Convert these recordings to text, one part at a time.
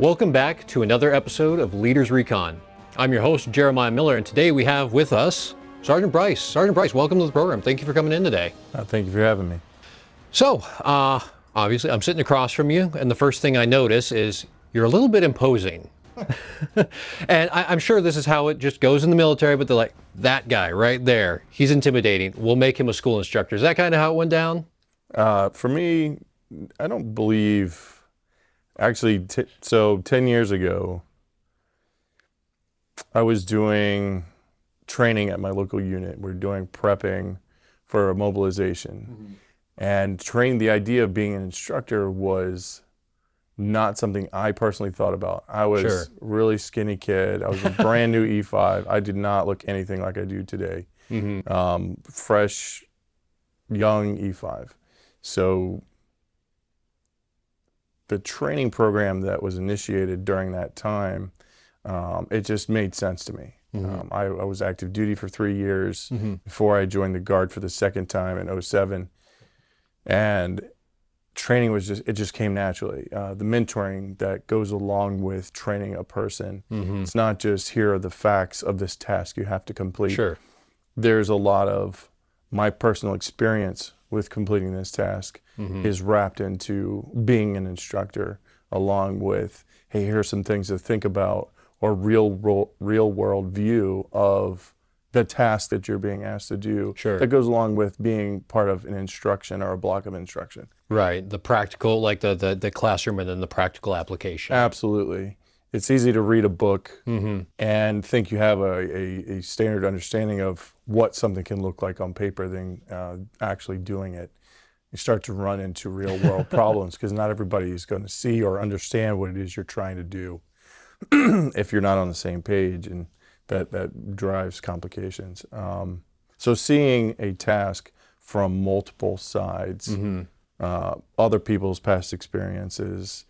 Welcome back to another episode of Leaders Recon. I'm your host, Jeremiah Miller, and today we have with us Sergeant Bryce. Sergeant Bryce, welcome to the program. Thank you for coming in today. Uh, thank you for having me. So, uh, obviously, I'm sitting across from you, and the first thing I notice is you're a little bit imposing. and I, am sure this is how it just goes in the military, but they're like, that guy right there, he's intimidating. We'll make him a school instructor. Is that kind of how it went down? Uh, for me, I don't believe. Actually, t- so 10 years ago, I was doing training at my local unit. We're doing prepping for a mobilization. Mm-hmm. And trained the idea of being an instructor was not something I personally thought about. I was sure. really skinny kid. I was a brand new E5. I did not look anything like I do today. Mm-hmm. Um, fresh, young E5. So the training program that was initiated during that time, um, it just made sense to me. Mm-hmm. Um, I, I, was active duty for three years mm-hmm. before I joined the Guard for the second time in 07. And training was just, it just came naturally. Uh, the mentoring that goes along with training a person, mm-hmm. it's not just here are the facts of this task you have to complete. Sure. There's a lot of my personal experience with completing this task mm-hmm. is wrapped into being an instructor, along with, hey, here's some things to think about or real real world view of the task that you're being asked to do. Sure. That goes along with being part of an instruction or a block of instruction. Right. The practical, like the the, the classroom, and then the practical application. Absolutely. It's easy to read a book mm-hmm. and think you have a, a, a, standard understanding of what something can look like on paper than uh, actually doing it. You start to run into real world problems because not everybody is going to see or understand what it is you're trying to do. if you're not on the same page, and that that drives complications. Um, so seeing a task from multiple sides, mm-hmm. uh, other people's past experiences,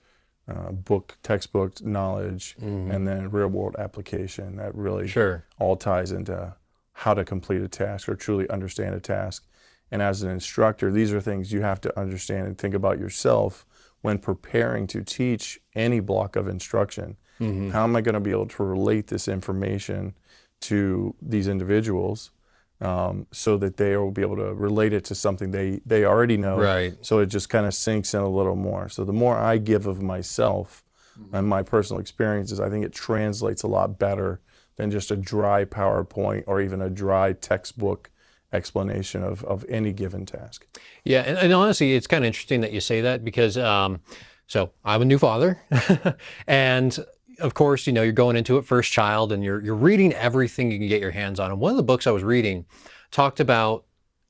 uh, book textbook knowledge, mm-hmm. and then real world application that really sure. all ties into how to complete a task or truly understand a task. And as an instructor, these are things you have to understand and think about yourself when preparing to teach any block of instruction. Mm-hmm. How am I going to be able to relate this information to these individuals um, so that they will be able to relate it to something they, they already know? Right. So it just kind of sinks in a little more. So the more I give of myself mm-hmm. and my personal experiences, I think it translates a lot better than just a dry PowerPoint or even a dry textbook explanation of, of any given task. Yeah, and, and honestly, it's kind of interesting that you say that because um, so I'm a new father, and of course, you know, you're going into it first child and you're, you're reading everything you can get your hands on. And one of the books I was reading talked about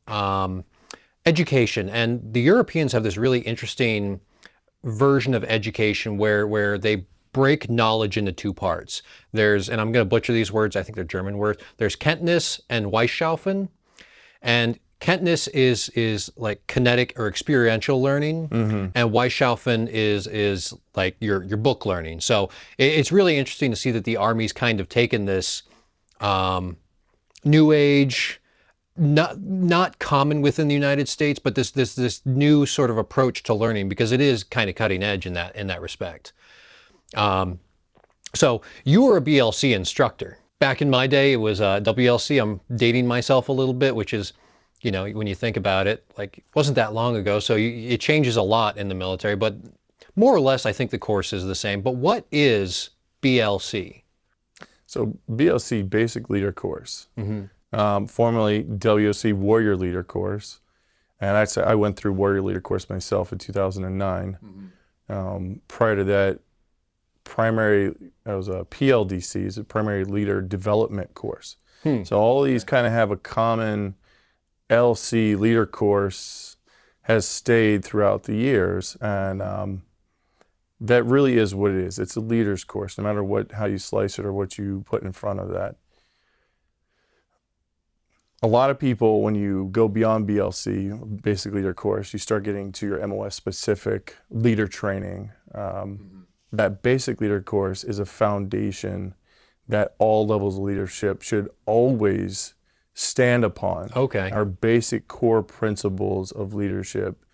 um, education. And the Europeans have this really interesting version of education where, where they break knowledge into two parts. There's, and I'm going to butcher these words, I think they're German words. There's Kenntnis and Weisschaufeln. And Kenntnis is is like kinetic or experiential learning, mm-hmm. and Weisschaufeln is is like your your book learning. So it, it's really interesting to see that the Army's kind of taken this um, new age, not not common within the United States, but this this this new sort of approach to learning because it is kind of cutting edge in that in that respect. Um, so you were a BLC instructor. Back in my day, it was uh, WLC. I'm dating myself a little bit, which is you know, when you think about it, like it wasn't that long ago. So you, it changes a lot in the military, but more or less, I think the course is the same. But what is BLC? So BLC, Basic Leader Course, mm-hmm. um, formerly WLC Warrior Leader Course, and I I went through Warrior Leader Course myself in 2009. Mm-hmm. Um, prior to that, primary I was a PLDC, is a Primary Leader Development Course. Hmm. So all these kind of have a common LC leader course has stayed throughout the years, and um, that really is what it is. It's a leader's course, no matter what how you slice it or what you put in front of that. A lot of people, when you go beyond BLC, basically your course, you start getting to your MOS specific leader training. Um, mm-hmm. That basic leader course is a foundation that all levels of leadership should always stand upon. Okay. Our basic core principles of leadership.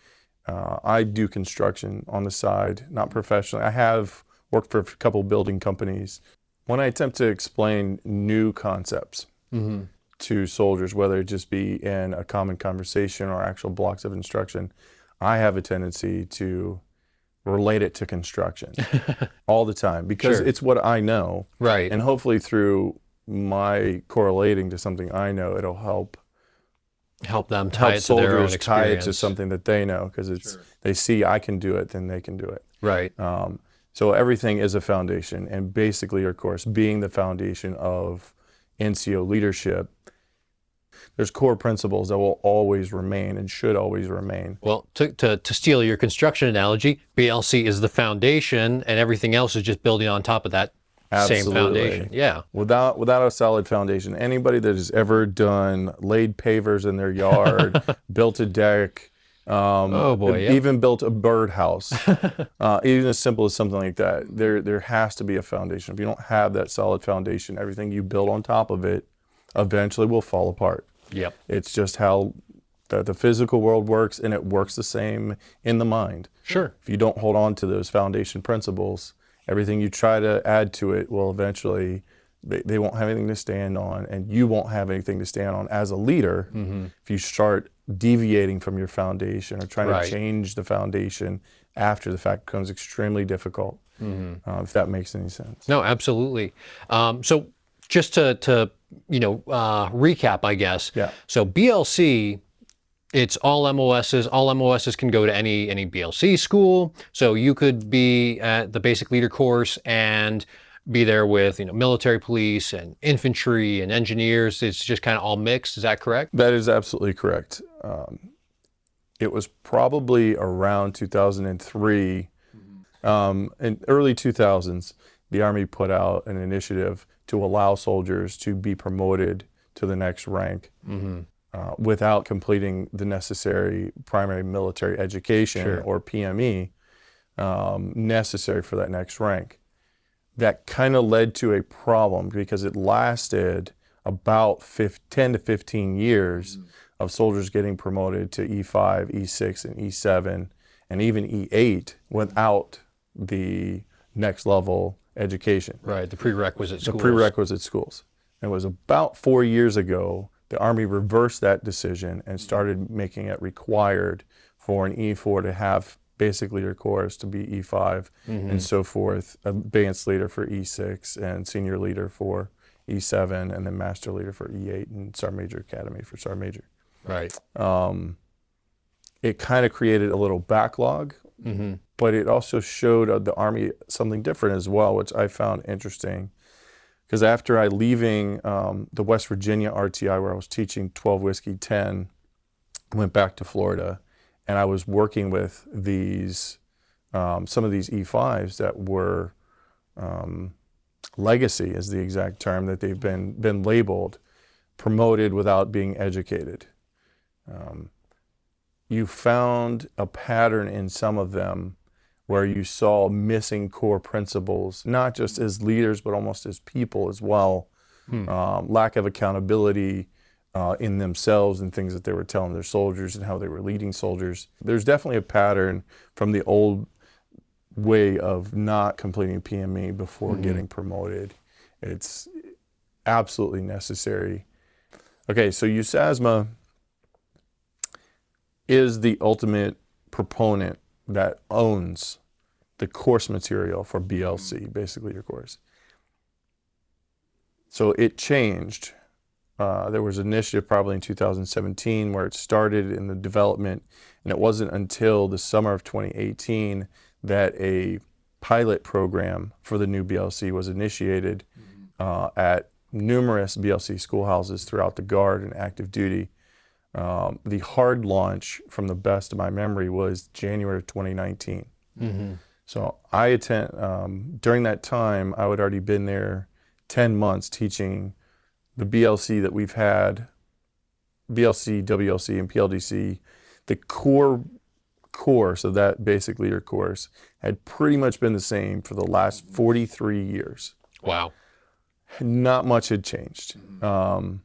Uh, I do construction on the side, not professionally. I have worked for a couple building companies. When I attempt to explain new concepts to soldiers, whether it just be in a common conversation or actual blocks of instruction, I have a tendency to relate it to construction all the time because Sure. it's what I know. Right. And hopefully, through my correlating to something I know, it'll help help them tie help it to their own soldiers tie it to something that they know because it's they see I can do it, then they can do it. Right. Um, so everything is a foundation, and basically, your course being the foundation of NCO leadership, there's core principles that will always remain and should always remain. Well, to, to, to steal your construction analogy, BLC is the foundation, and everything else is just building on top of that same foundation. Yeah. Without without a solid foundation, anybody that has ever done laid pavers in their yard, built a deck, um, Oh, boy, yep. even built a birdhouse, uh, even as simple as something like that, there there has to be a foundation. If you don't have that solid foundation, everything you build on top of it eventually will fall apart. Yep. It's just how the, the physical world works, and it works the same in the mind. Sure. If you don't hold on to those foundation principles, everything you try to add to it will eventually, they, won't have anything to stand on, and you won't have anything to stand on as a leader if you start deviating from your foundation or trying Right. to change the foundation after the fact becomes extremely difficult, uh, if that makes any sense. No, absolutely. Um, so just to, to you know uh, recap, I guess. Yeah. So BLC, it's all MOSs. All MOSs can go to any any BLC school. So you could be at the basic leader course and be there with you know military police and infantry and engineers. It's just kind of all mixed. Is that correct? That is absolutely correct. Um, it was probably around 2003, um, in early 2000s, the Army put out an initiative to allow soldiers to be promoted to the next rank uh, without completing the necessary primary military education Sure. or PME um, necessary for that next rank. That kind of led to a problem because it lasted about fif 10 to 15 years of soldiers getting promoted to E E5, E6, and E7, and even E8 without the next level education Right. The prerequisite the prerequisite schools. It was about four years ago the Army reversed that decision and started making it required for an E4 to have basically your course to be E5 and so forth, a advanced leader for E6 and senior leader for E7 and then master leader for E8 and Sergeant Major Academy for Sergeant Major. Right. Um, it kind of created a little backlog hmm but it also showed uh, the army something different as well, which I found interesting. Because after I leaving um, the West Virginia RTI, where I was teaching 12 whiskey 10, went back to Florida, and I was working with these um, some of these E5s that were um, legacy is the exact term that they've been been labeled promoted without being educated. Um, you found a pattern in some of them where you saw missing core principles, not just as leaders, but almost as people as well. Um, lack of accountability uh, in themselves and things that they were telling their soldiers and how they were leading soldiers. There's definitely a pattern from the old way of not completing PME before getting promoted. It's absolutely necessary. Okay, so USASMA is the ultimate proponent that owns the course material for BLC, basically your course. So it changed. Uh, there was an initiative probably in 2017 where it started in the development, and it wasn't until the summer of 2018 that a pilot program for the new BLC was initiated uh, at numerous BLC schoolhouses throughout the Guard and active duty. Um, the hard launch, from the best of my memory, was January of 2019. hmm So I attend um, during that time. I had already been there 10 months teaching the BLC that we've had, BLC, WLC, and PLDC. The core course of that basic leader course had pretty much been the same for the last 43 years Wow. not much had changed. Um,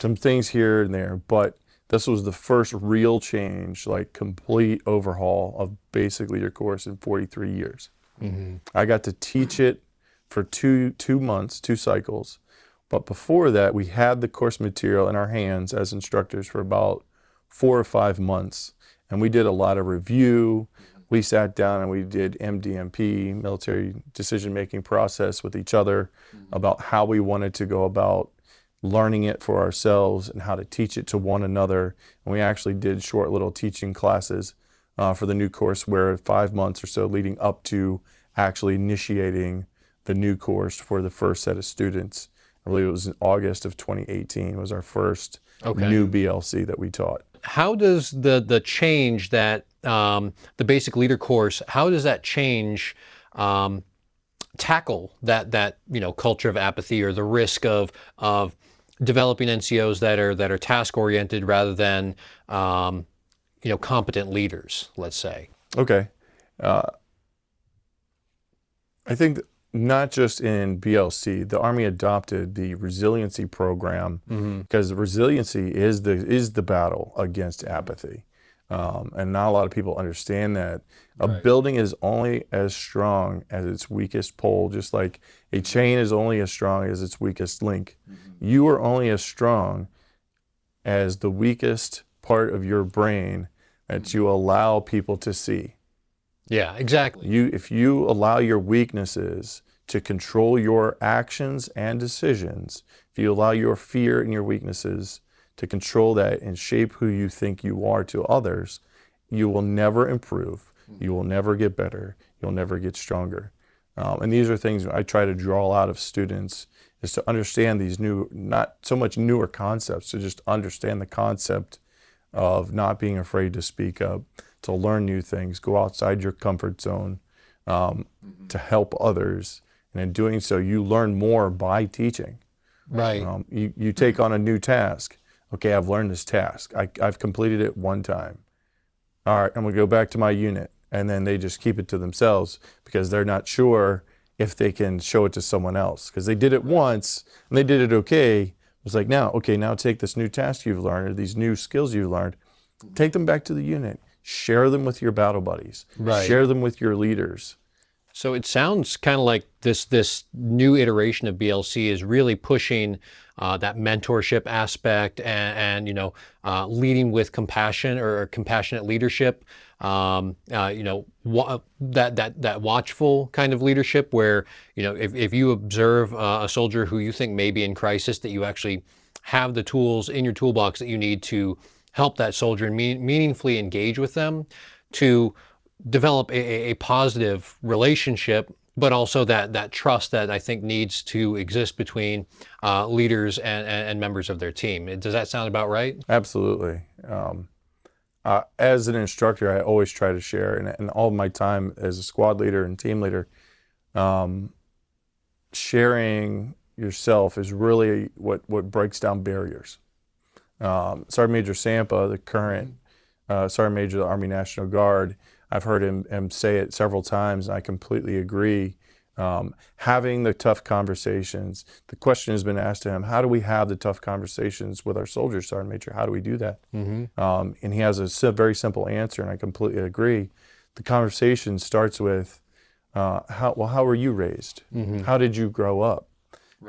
some things here and there, but this was the first real change, like complete overhaul of basically your course in 43 years. Mm-hmm. I got to teach it for two two months, two cycles. But before that, we had the course material in our hands as instructors for about four or five months, and we did a lot of review. We sat down and we did MDMP, military decision making process, with each other about how we wanted to go about learning it for ourselves and how to teach it to one another. And we actually did short little teaching classes uh, for the new course, where five months or so leading up to actually initiating the new course for the first set of students. I believe it was in August of 2018 was our first Okay. new BLC that we taught. How does the the change that um, the basic leader course? How does that change? Um, tackle that that you know culture of apathy or the risk of of developing NCOs that are that are task oriented rather than um, you know competent leaders. Let's say. Okay. Uh, I think not just in BLC, the Army adopted the resiliency program because resiliency is the is the battle against apathy, um, and not a lot of people understand that a building is only as strong as its weakest pole, just like a chain is only as strong as its weakest link. Mm-hmm. You are only as strong as the weakest part of your brain that you allow people to see. Yeah, exactly. You, if you allow your weaknesses to control your actions and decisions, if you allow your fear and your weaknesses to control that and shape who you think you are to others, you will never improve. Hmm. You will never get better. You'll never get stronger. Um, and these are things I try to draw out of students is to understand these new, not so much newer concepts, to just understand the concept of not being afraid to speak up, to learn new things, go outside your comfort zone, um, to help others. And in doing so, you learn more by teaching. Right. Um, you, you take on a new task. Okay, I've learned this task. I, I've completed it one time. All right, I'm going to go back to my unit. And then they just keep it to themselves because they're not sure if they can show it to someone else. Because they did it once and they did it okay. It's like, now, okay, now take this new task you've learned or these new skills you've learned, take them back to the unit, share them with your battle buddies, Right. share them with your leaders. So it sounds kind of like this this new iteration of BLC is really pushing uh, that mentorship aspect and, and you know uh, leading with compassion or compassionate leadership. Um, uh, you know wa- that that that watchful kind of leadership where you know if, if you observe uh, a soldier who you think may be in crisis, that you actually have the tools in your toolbox that you need to help that soldier and mean, meaningfully engage with them to develop a, a- positive relationship, but also that that trust that I think needs to exist between uh, leaders and, and, and members of their team. Does that sound about right? Absolutely. Um, uh, as an instructor, I always try to share, and, and all my time as a squad leader and team leader, um, sharing yourself is really what, what breaks down barriers. Um, Sergeant Major Sampa, the current uh, Sergeant Major of the Army National Guard, I've heard him, him say it several times, and I completely agree. Um, having the tough conversations. The question has been asked to him: How do we have the tough conversations with our soldiers, Sergeant Major? How do we do that? Mm-hmm. Um, and he has a very simple answer, and I completely agree. The conversation starts with, uh, "How well? How were you raised? How did you grow up?"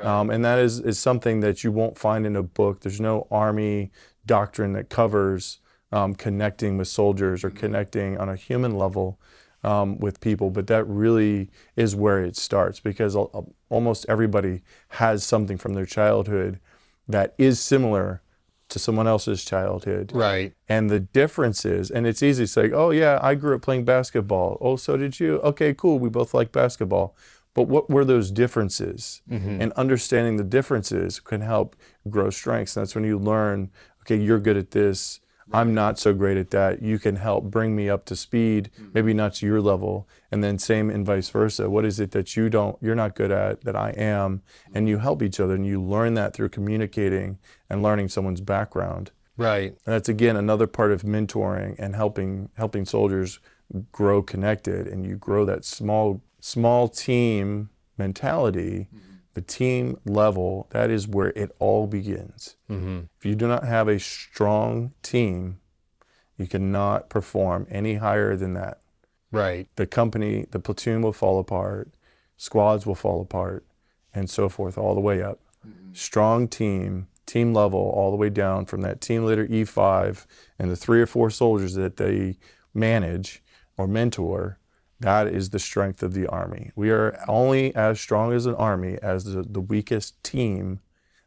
Um, and that is, is something that you won't find in a book. There's no army doctrine that covers um, connecting with soldiers or connecting on a human level um, with people, but that really is where it starts because al- almost everybody has something from their childhood that is similar to someone else's childhood. Right. And the difference is, and it's easy to say, oh, yeah, I grew up playing basketball. Oh, so did you? Okay, cool. We both like basketball. But what were those differences? And understanding the differences can help grow strengths. And that's when you learn, okay, you're good at this. I'm not so great at that. You can help bring me up to speed, mm-hmm. maybe not to your level. And then same and vice versa. What is it that you don't, you're not good at that I am? And you help each other and you learn that through communicating and learning someone's background. Right. And that's again another part of mentoring and helping helping soldiers grow connected and you grow that small small team mentality, mm-hmm. The team level, that is where it all begins. Mm-hmm. If you do not have a strong team, you cannot perform any higher than that. Right. the company, the platoon will fall apart, squads will fall apart, and so forth, all the way up. Strong team, team level, all the way down from that team leader E5 and the three or four soldiers that they manage or mentor. That is the strength of the Army. We are only as strong as an Army as the, the weakest team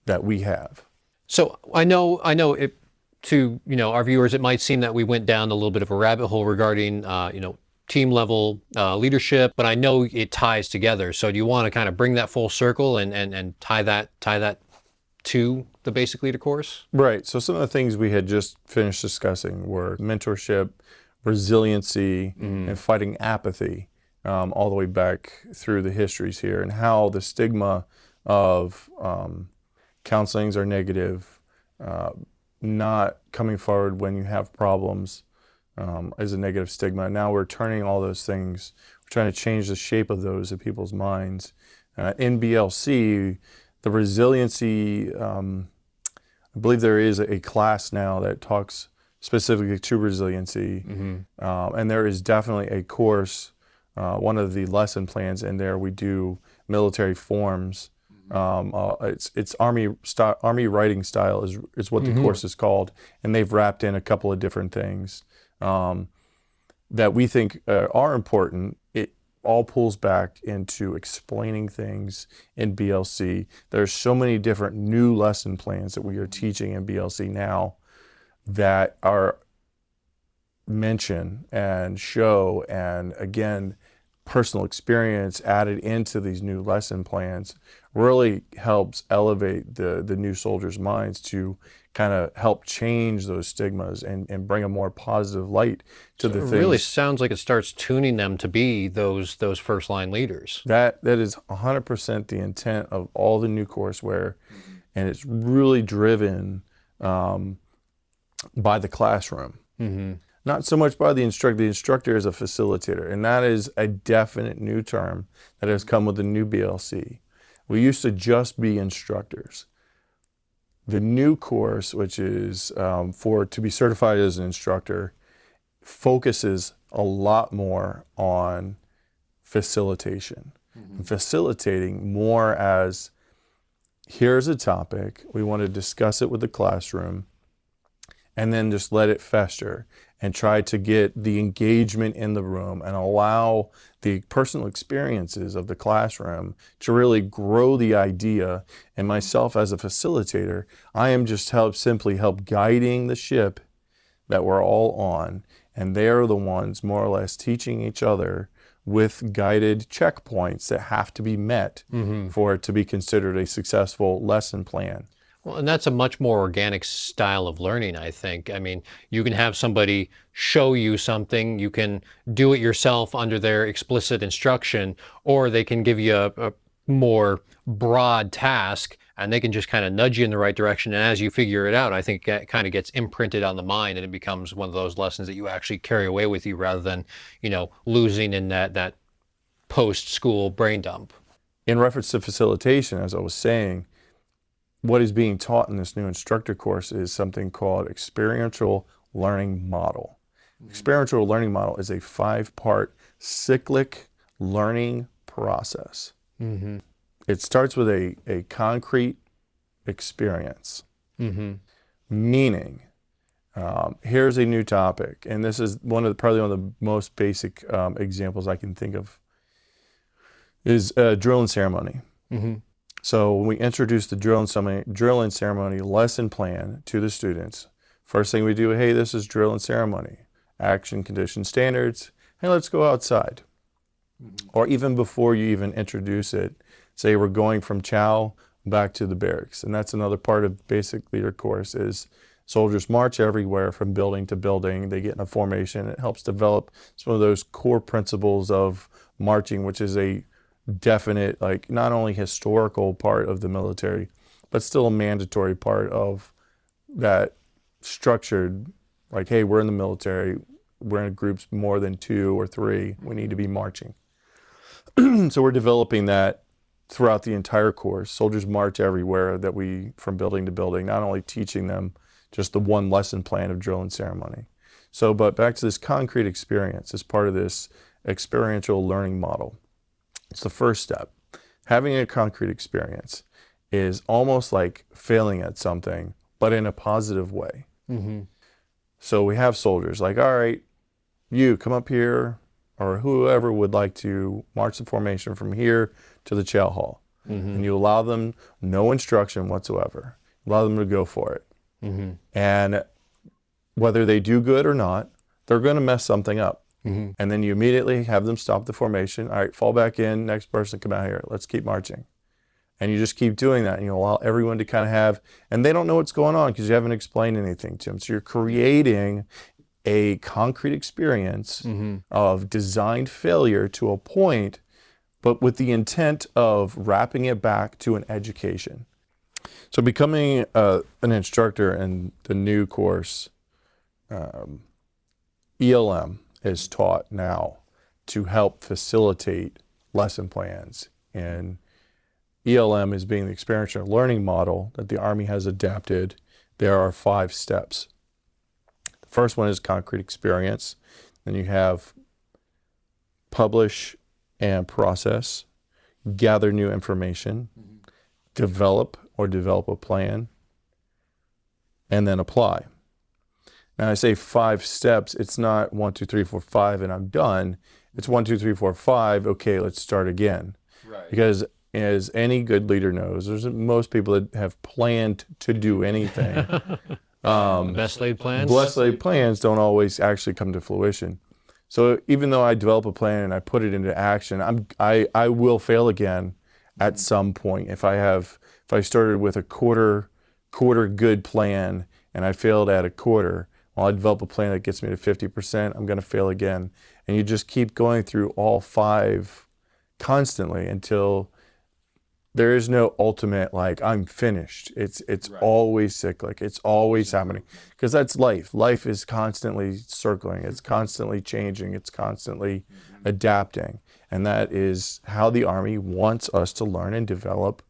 that we have. So I know, I know it, to you know our viewers, it might seem that we went down a little bit of a rabbit hole regarding uh, you know team level uh, leadership, but I know it ties together. So do you want to kind of bring that full circle and and, and tie that tie that to the basic leader course? Right. So some of the things we had just finished discussing were mentorship, resiliency, and fighting apathy, um, all the way back through the histories here, and how the stigma of um, counselings are negative, uh, not coming forward when you have problems um, is a negative stigma. Now we're turning all those things, we're trying to change the shape of those in people's minds. Uh, in BLC, the resiliency, um, I believe there is a class now that talks specifically to resiliency, um, and there is definitely a course. Uh, one of the lesson plans in there, we do military forms. Um, uh, it's it's army sty- army writing style is is what the course is called, and they've wrapped in a couple of different things um, that we think uh, are important. It all pulls back into explaining things in BLC. There's so many different new lesson plans that we are teaching in BLC now that are mention and show and again personal experience added into these new lesson plans really helps elevate the the new soldiers minds to kind of help change those stigmas and, and bring a more positive light to the It things really sounds like it starts tuning them to be those those first line leaders. that that is 100% the intent of all the new courseware and it's really driven um, by the classroom. Not so much by the instructor. The instructor is a facilitator and that is a definite new term that has come with the new blc we used to just be instructors. The new course which is um, for to be certified as an instructor focuses a lot more on facilitation and facilitating more as here's a topic. We want to discuss it with the classroom and then just let it fester and try to get the engagement in the room and allow the personal experiences of the classroom to really grow the idea. And myself as a facilitator i am just help simply help guiding the ship that we're all on. And they're the ones more or less teaching each other with guided checkpoints that have to be met mm-hmm. for it to be considered a successful lesson plan Well, and that's a much more organic style of learning, I think. I mean, you can have somebody show you something, you can do it yourself under their explicit instruction, or they can give you a, a more broad task and they can just kind of nudge you in the right direction. And as you figure it out, I think it kind of gets imprinted on the mind and it becomes one of those lessons that you actually carry away with you rather than, you know, losing in that, that post school brain dump. in reference to facilitation, as I was saying, what is being taught in this new instructor course is something called experiential learning model. Experiential learning model is a five part cyclic learning process. It starts with a, a concrete experience, meaning, um, here's a new topic, and this is one of the, probably one of the most basic um, examples I can think of is a drill and ceremony. So when we introduce the drill and ceremony, drill and ceremony lesson plan to the students, first thing we do, hey, this is drill and ceremony, action, condition, standards. Hey, let's go outside. Mm-hmm. Or even before you even introduce it, say we're going from chow back to the barracks, and that's another part of basic leader course is soldiers march everywhere from building to building. They get in a formation. It helps develop some of those core principles of marching, which is a definite, like not only historical part of the military, but still a mandatory part of that structured, like, hey, we're in the military, we're in groups more than two or three, we need to be marching. so we're developing that throughout the entire course. Soldiers march everywhere that we, from building to building, not only teaching them just the one lesson plan of drill and ceremony. So, but back to this concrete experience as part of this experiential learning model. It's the first step. Having a concrete experience is almost like failing at something, but in a positive way. Mm-hmm. So we have soldiers like, all right, you come up here, or whoever would like to march the formation from here to the chow hall. Mm-hmm. And you allow them no instruction whatsoever. Allow them to go for it. Mm-hmm. And whether they do good or not, they're going to mess something up. And then you immediately have them stop the formation. All right, fall back in. Next person, come out here. Let's keep marching. And you just keep doing that. And you allow everyone to kind of have, and they don't know what's going on because you haven't explained anything to them. So you're creating a concrete experience of designed failure to a point, but with the intent of wrapping it back to an education. So becoming uh, an instructor in the new course, um, ELM is taught now to help facilitate lesson plans. And ELM is being the experiential learning model that the Army has adapted. There are five steps. The first one is concrete experience. Then you have publish and process, gather new information, mm-hmm. develop or develop a plan, and then apply. Now, I say five steps. It's not one, two, three, four, five, and I'm done. It's one, two, three, four, five. Okay, let's start again. Right. Because as any good leader knows, there's most people that have planned to do anything. um, Best laid plans. blessed laid plans don't always actually come to fruition. So even though I develop a plan and I put it into action, I'm I, I will fail again at some point. If I have if I started with a quarter quarter good plan and I failed at a quarter, well, I develop a plan that gets me to 50%, I'm going to fail again. And you just keep going through all five constantly until there is no ultimate like I'm finished. It's it's always cyclic. It's always happening because that's life. Life is constantly circling. It's mm-hmm. constantly changing. It's constantly mm-hmm. adapting, and that is how the army wants us to learn and develop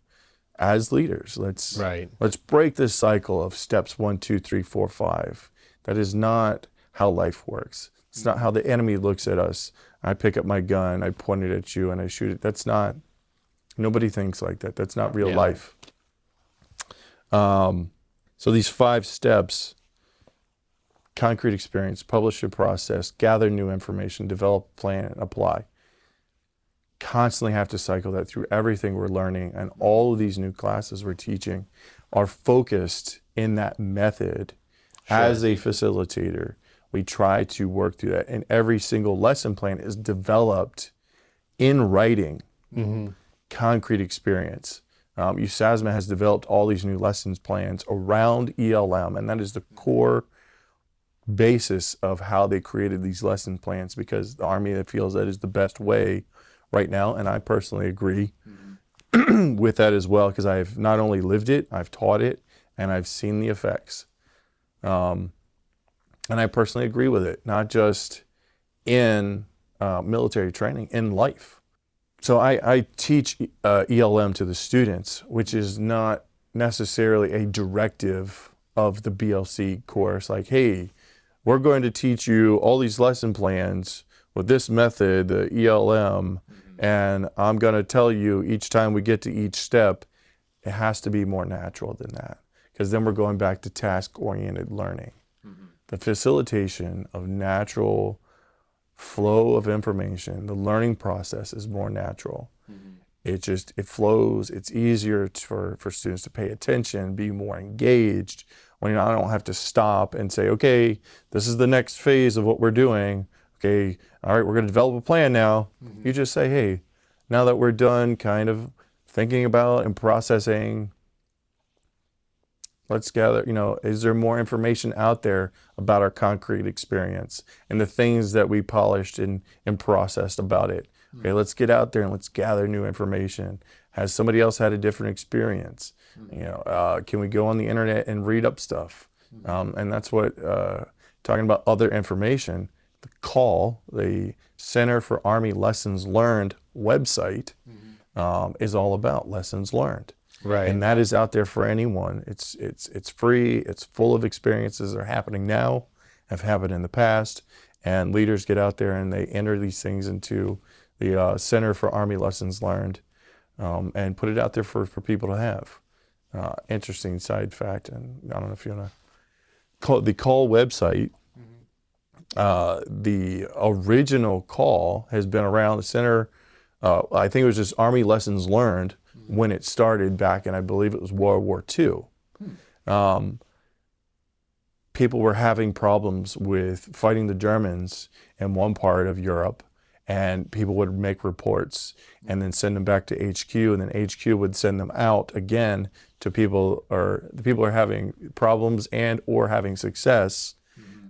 as leaders. Let's Right. let's break this cycle of steps one, two, three, four, five. That is not how life works. It's not how the enemy looks at us. I pick up my gun, I point it at you, and I shoot it. That's not. Nobody thinks like that. That's not real Yeah. life. Um, so these five steps: concrete experience, publish a process, gather new information, develop plan, and apply. Constantly have to cycle that through everything we're learning, and all of these new classes we're teaching are focused in that method. As a facilitator, we try to work through that, and every single lesson plan is developed in writing concrete experience. Um, USASMA has developed all these new lessons plans around ELM, and that is the core basis of how they created these lesson plans because the Army feels that is the best way right now, and I personally agree with that as well because I've not only lived it, I've taught it, and I've seen the effects. Um, and I personally agree with it, not just in uh, military training, in life. So I, I teach uh, ELM to the students, which is not necessarily a directive of the BLC course. Like, hey, we're going to teach you all these lesson plans with this method, the ELM, and I'm going to tell you each time we get to each step, it has to be more natural than that. Because then we're going back to task oriented learning. Mm-hmm. The facilitation of natural flow of information, the learning process is more natural. Mm-hmm. It just it flows. It's easier for for students to pay attention, be more engaged. When I don't have to stop and say, okay, this is the next phase of what we're doing. Okay, all right, we're going to develop a plan now. Mm-hmm. You just say, hey, now that we're done, kind of thinking about and processing let's gather you know is there more information out there about our concrete experience and the things that we published and, and processed about it? Okay let's get out there and let's gather new information. Has somebody else had a different experience? You know uh, can we go on the internet and read up stuff? Um, and that's what uh, talking about other information the CALL the center for army lessons learned website um, is all about lessons learned Right. and that is out there for anyone. It's it's it's free. It's full of experiences that are happening now, have happened in the past, and leaders get out there and they enter these things into the uh, Center for Army Lessons Learned um, and put it out there for, for people to have. Uh, interesting side fact, and I don't know if you want to call the CALL website. Uh, the original CALL has been around the center. Uh, I think it was just Army Lessons Learned when it started back in, I believe it was World War II. Um, people were having problems with fighting the Germans in one part of Europe, and people would make reports and then send them back to HQ, and then HQ would send them out again to people or the people are having problems and or having success.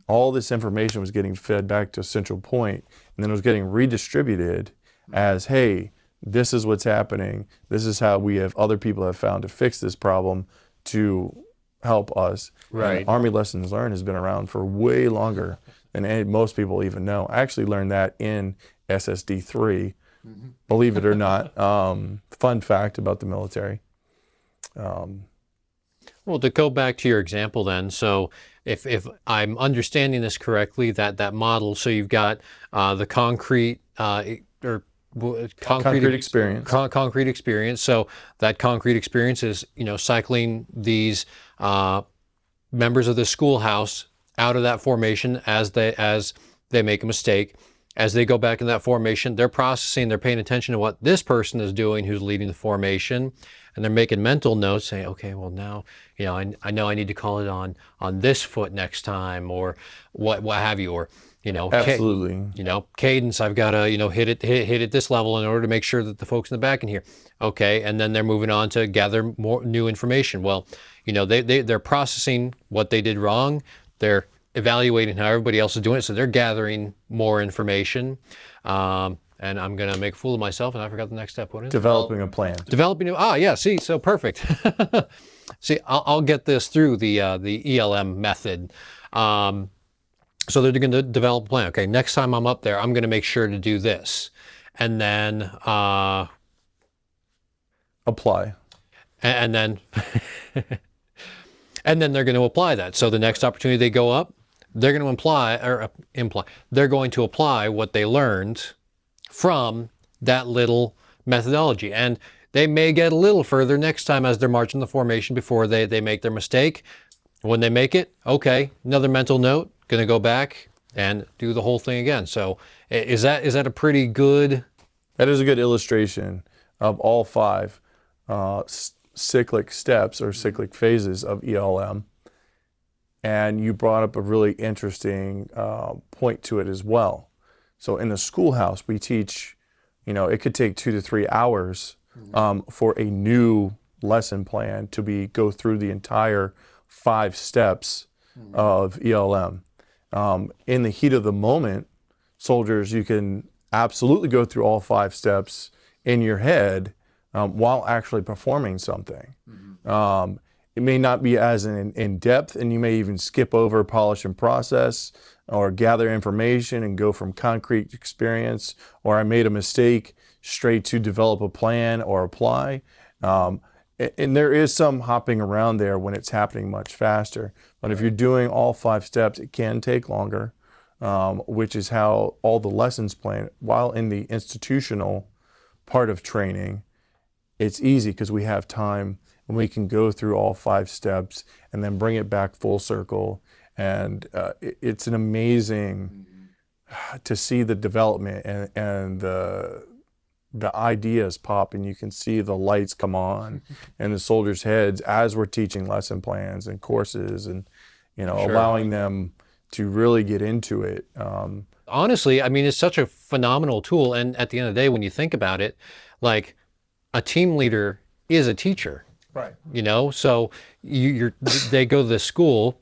All this information was getting fed back to a central point, and then it was getting redistributed as, hey, this is what's happening. This is how we have other people have found to fix this problem to help us. And Right. Army Lessons Learned has been around for way longer than any, most people even know. I actually learned that in SSD 3, believe it or not. Um, fun fact about the military. Um, Well, to go back to your example then, so if, if I'm understanding this correctly, that, that model, so you've got uh, the concrete uh, or concrete, concrete experience. con- concrete experience. So that concrete experience is, you know, cycling these uh, members of the schoolhouse out of that formation as they as they make a mistake. As they go back in that formation, they're processing, they're paying attention to what this person is doing who's leading the formation, and they're making mental notes saying, okay, well now, you know, I, I know I need to call it on on this foot next time or what what have you, or you know, ca- Absolutely. you know, cadence, I've got to, you know, hit it, hit, hit at this level in order to make sure that the folks in the back can hear. Okay. And then they're moving on to gather more new information. Well, you know, they, they, they're processing what they did wrong. They're evaluating how everybody else is doing it. So they're gathering more information. Um, and I'm going to make a fool of myself. And I forgot the next step. What is it? Developing a plan. Developing new. Ah, yeah. See, so perfect. see, I'll, I'll get this through the uh, the ELM method. Um, so they're going to develop a plan. Okay, next time I'm up there, I'm going to make sure to do this, and then uh, Apply. and, and then and then they're going to apply that. So the next opportunity they go up, they're going to imply or uh, imply they're going to apply what they learned from that little methodology, and they may get a little further next time as they're marching the formation before they they make their mistake. When they make it, okay, another mental note, going to go back and do the whole thing again. So is that is that a pretty good? That is a good illustration of all five uh, cyclic steps or cyclic phases of ELM. And you brought up a really interesting uh, point to it as well. So in the schoolhouse, we teach, you know, it could take two to three hours um, for a new lesson plan to be go through the entire five steps of ELM. Um, in the heat of the moment, soldiers, you can absolutely go through all five steps in your head um, while actually performing something. Um, it may not be as in, in depth, and you may even skip over publish and process or gather information and go from concrete experience or I made a mistake straight to develop a plan or apply. Um, and there is some hopping around there when it's happening much faster. But if you're doing all five steps, it can take longer um, which is how all the lessons plan. While in the institutional part of training, it's easy because we have time and we can go through all five steps and then bring it back full circle. And uh, it- it's an amazing to see the development and, and the the ideas pop and you can see the lights come on in the soldiers' heads as we're teaching lesson plans and courses and you know Sure. allowing them to really get into it. Um, honestly, I mean, it's such a phenomenal tool. And at the end of the day, when you think about it, like a team leader is a teacher, right. you know? So you, you're, they go to the school,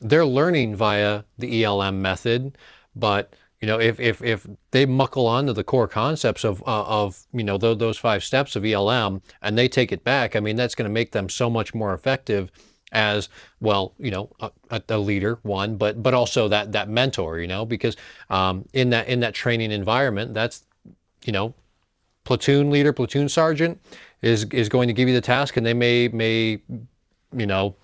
they're learning via the ELM method, but you know, if, if, if they muckle onto the core concepts of, uh, of, you know, those, those five steps of ELM and they take it back, I mean, that's going to make them so much more effective as well, you know, a, a- a leader, one, but, but also that, that mentor, you know, because, um, in that, in that training environment, that's, you know, platoon leader, platoon sergeant is, is going to give you the task and they may, may, you know,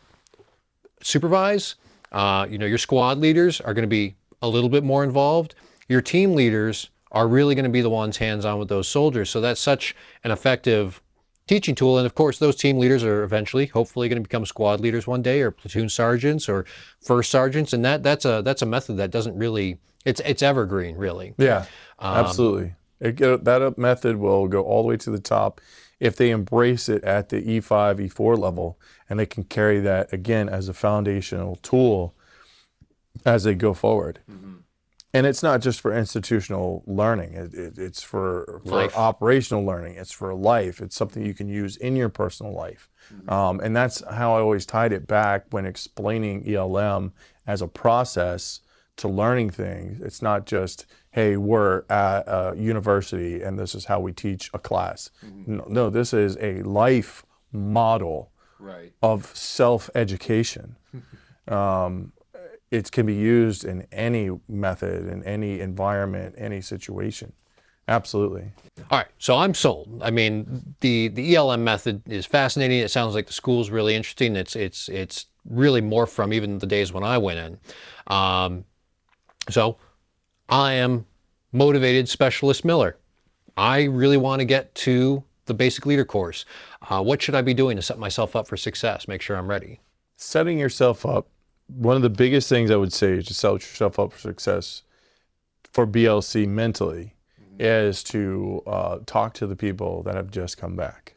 supervise. Uh, you know, your squad leaders are going to be a little bit more involved, your team leaders are really going to be the ones hands on with those soldiers. So that's such an effective teaching tool. And of course, those team leaders are eventually, hopefully, going to become squad leaders one day, or platoon sergeants, or first sergeants. And that that's a that's a method that doesn't really it's it's evergreen, really. Yeah, um, absolutely. It, uh, that uh, method will go all the way to the top if they embrace it at the E E5, E4 level, and they can carry that again as a foundational tool as they go forward. Mm-hmm. And it's not just for institutional learning; it, it, it's for, for operational learning. It's for life. It's something you can use in your personal life, um, and that's how I always tied it back when explaining ELM as a process to learning things. It's not just, hey, we're at a university and this is how we teach a class. No, no, this is a life model Right. of self education. um, it can be used in any method, in any environment, any situation. Absolutely. All right, so I'm sold. I mean, the the ELM method is fascinating. It sounds like the school's really interesting. It's it's it's really more from even the days when I went in. Um, so I am motivated specialist Miller. I really want to get to the basic leader course. Uh, what should I be doing to set myself up for success? Make sure I'm ready. Setting yourself up, one of the biggest things I would say is to set yourself up for success for BLC mentally is to uh, talk to the people that have just come back.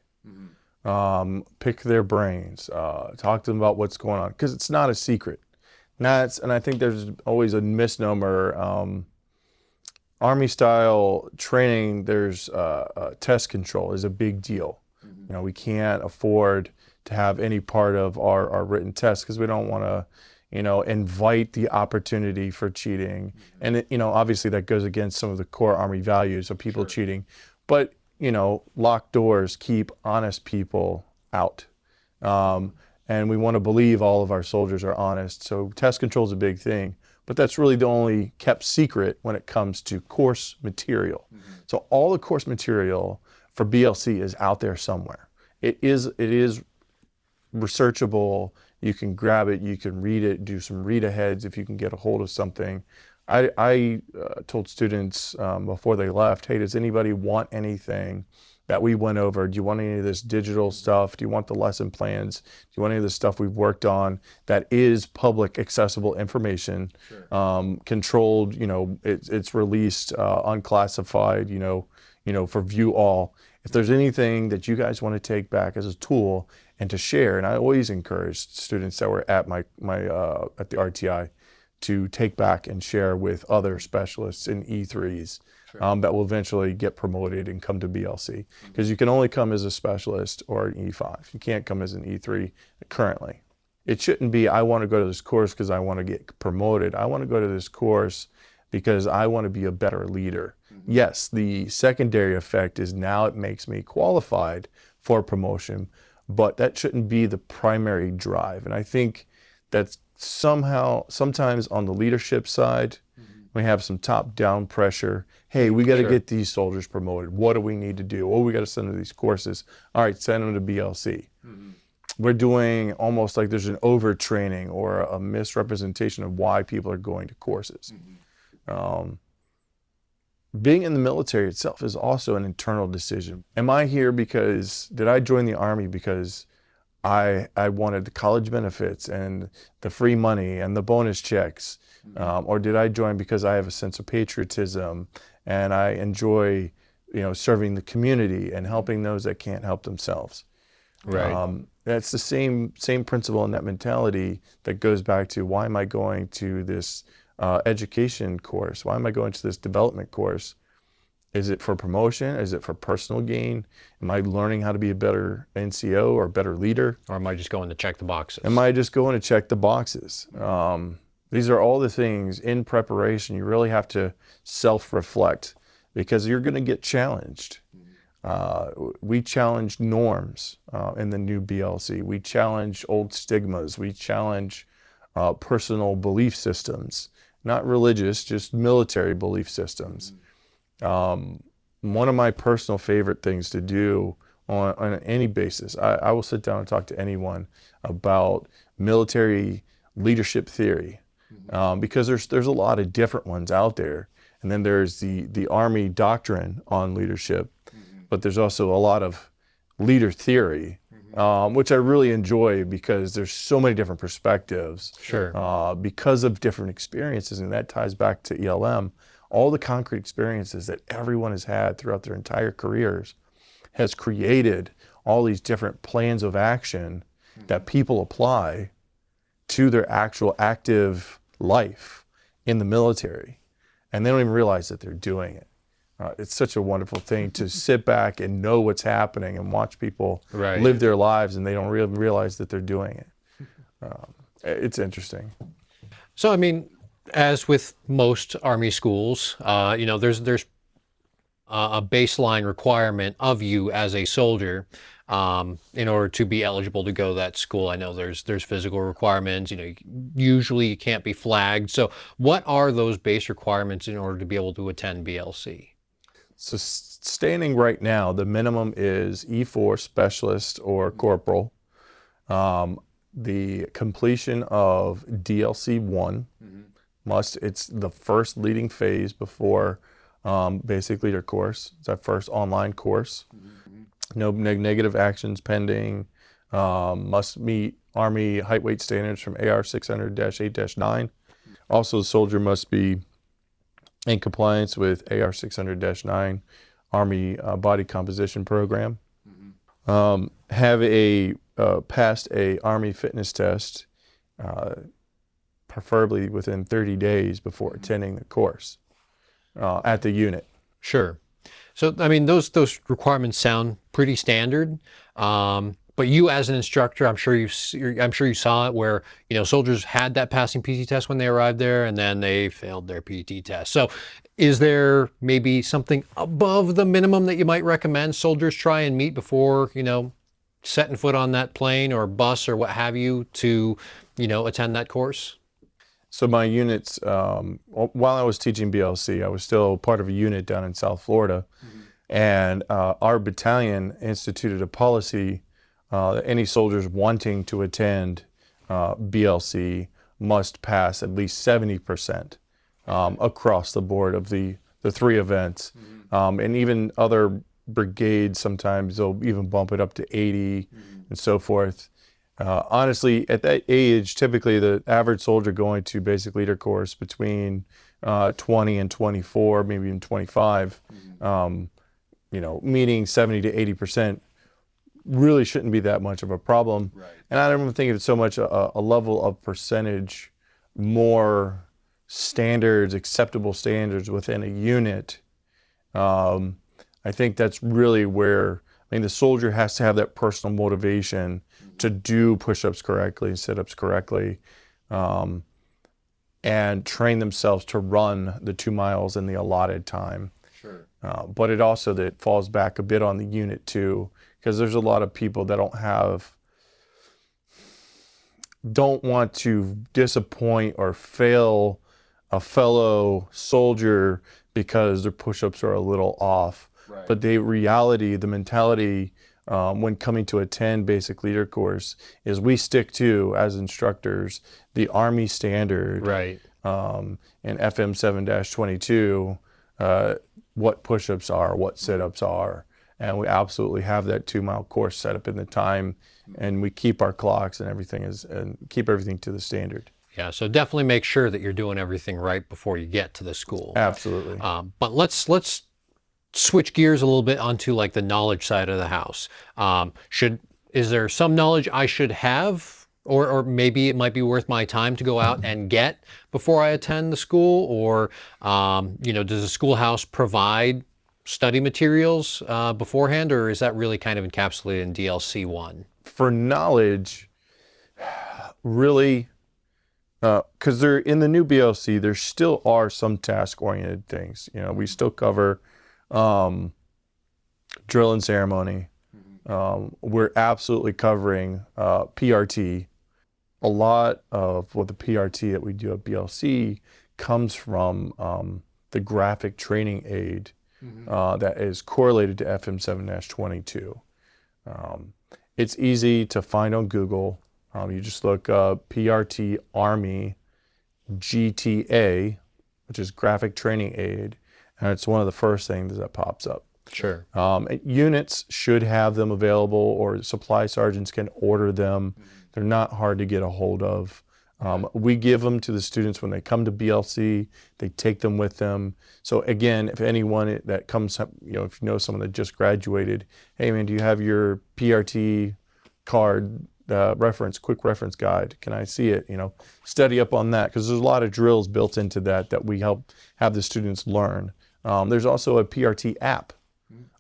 Um, pick their brains, uh, talk to them about what's going on because it's not a secret. And That's, and I think there's always a misnomer. Um, Army style training, there's uh, uh, test control is a big deal. You know, we can't afford to have any part of our, our written test because we don't want to, you know, invite the opportunity for cheating. And, it, you know, obviously that goes against some of the core Army values of people cheating. But, you know, locked doors keep honest people out. Um, and we want to believe all of our soldiers are honest. So test control is a big thing. But that's really the only kept secret when it comes to course material. So all the course material for BLC is out there somewhere. It is it is researchable. You can grab it, you can read it, do some read aheads if you can get a hold of something. I, I uh, told students um, before they left, hey, does anybody want anything that we went over? Do you want any of this digital stuff? Do you want the lesson plans? Do you want any of the stuff we've worked on that is public accessible information, um, controlled? You know, it's it's released uh, unclassified. You know, you know for view all. If there's anything that you guys want to take back as a tool and to share, and I always encourage students that were at my my uh, at the RTI to take back and share with other specialists in E3s um, that will eventually get promoted and come to BLC. Because you can only come as a specialist or an E5. You can't come as an E3 currently. It shouldn't be, I want to go to this course because I want to get promoted. I want to go to this course because I want to be a better leader. Yes, the secondary effect is now it makes me qualified for promotion, but that shouldn't be the primary drive. And I think that's somehow, sometimes on the leadership side, mm-hmm. we have some top down pressure. Hey, we got to Sure. get these soldiers promoted. What do we need to do? Oh, we got to send them to these courses. All right, send them to BLC. Mm-hmm. We're doing almost like there's an overtraining or a misrepresentation of why people are going to courses. Mm-hmm. Um, being in the military itself is also an internal decision. Am I here because did I join the army because I I wanted the college benefits and the free money and the bonus checks, um, or did I join because I have a sense of patriotism and I enjoy you know serving the community and helping those that can't help themselves? Um, that's the same same principle and that mentality that goes back to why am I going to this uh, education course? Why am I going to this development course? Is it for promotion? Is it for personal gain? Am I learning how to be a better NCO or better leader? or am I just going to check the boxes? Am I just going to check the boxes? Um, these are all the things in preparation. You really have to self reflect because you're going to get challenged. Uh, we challenge norms uh, in the new BLC. We challenge old stigmas. We challenge uh, personal belief systems, not religious, just military belief systems. Um, one of my personal favorite things to do on, on any basis, I, I will sit down and talk to anyone about military leadership theory. um, because there's there's a lot of different ones out there, and then there's the the Army doctrine on leadership, but there's also a lot of leader theory, um, which I really enjoy because there's so many different perspectives. Sure. Uh, because of different experiences, and that ties back to ELM. All the concrete experiences that everyone has had throughout their entire careers has created all these different plans of action that people apply to their actual active life in the military. And they don't even realize that they're doing it. Uh, it's such a wonderful thing to sit back and know what's happening and watch people Right. live their lives and they don't really realize that they're doing it. Um, it's interesting. So I mean, as with most army schools, uh, you know, there's there's a a baseline requirement of you as a soldier um, in order to be eligible to go to that school. I know there's there's physical requirements. You know, usually you can't be flagged. So what are those base requirements in order to be able to attend BLC? So, s- standing right now, the minimum is E4 specialist or corporal. Um, the completion of DLC one must. It's the first leading phase before um, basic leader course. It's our first online course. No neg- negative actions pending. Um, must meet Army height weight standards from AR 600 8 9. Also, the soldier must be in compliance with AR 600 9 Army uh, Body Composition Program. Um, have a uh, passed a Army fitness test, uh, preferably within 30 days before attending the course uh, at the unit. Sure. So I mean, those those requirements sound pretty standard. Um, but you, as an instructor, I'm sure you I'm sure you saw it where you know soldiers had that passing PT test when they arrived there, and then they failed their PT test. So, is there maybe something above the minimum that you might recommend soldiers try and meet before you know setting foot on that plane or bus or what have you to you know attend that course? So my units, um, while I was teaching BLC, I was still part of a unit down in South Florida, and uh, our battalion instituted a policy uh, any soldiers wanting to attend uh, BLC must pass at least 70% um, across the board of the, the three events. Um, and even other brigades, sometimes they'll even bump it up to 80 and so forth. Uh, honestly, at that age, typically the average soldier going to basic leader course between uh, 20 and 24, maybe even 25, um, you know, meaning 70 to 80 percent really shouldn't be that much of a problem. And I don't even think it's so much a, a level of percentage more standards, acceptable standards within a unit. Um, I think that's really where I mean the soldier has to have that personal motivation to do push-ups correctly and sit-ups correctly, um, and train themselves to run the two miles in the allotted time. Sure. Uh, but it also that falls back a bit on the unit too, because there's a lot of people that don't have, don't want to disappoint or fail a fellow soldier because their push-ups are a little off. Right. But the reality, the mentality um, when coming to attend basic leader course is we stick to as instructors the Army standard Right. um, in FM 7 22 uh, what push ups are, what sit ups are. And we absolutely have that two mile course set up in the time, and we keep our clocks and everything is and keep everything to the standard. Yeah. So definitely make sure that you're doing everything right before you get to the school. Absolutely. Um, but let's let's switch gears a little bit onto like the knowledge side of the house. Um, should is there some knowledge I should have, or or maybe it might be worth my time to go out and get before I attend the school, or um, you know, does the schoolhouse provide study materials uh, beforehand, or is that really kind of encapsulated in DLC one? For knowledge, really, because they're in the new BLC, there still are some task oriented things. You know, we still cover um, drill and ceremony. Um, we're absolutely covering uh, PRT. A lot of what the PRT that we do at BLC comes from um, the graphic training aid uh, that is correlated to FM 7 22. Um, it's easy to find on Google. Um, you just look up PRT Army GTA, which is graphic training aid, and it's one of the first things that pops up. Sure. Um, units should have them available, or supply sergeants can order them. They're not hard to get a hold of. Um, we give them to the students when they come to BLC. They take them with them. So again, if anyone that comes, up, you know, if you know someone that just graduated, hey man, do you have your PRT card uh, reference, quick reference guide? Can I see it? You know, study up on that because there's a lot of drills built into that that we help have the students learn. Um, there's also a PRT app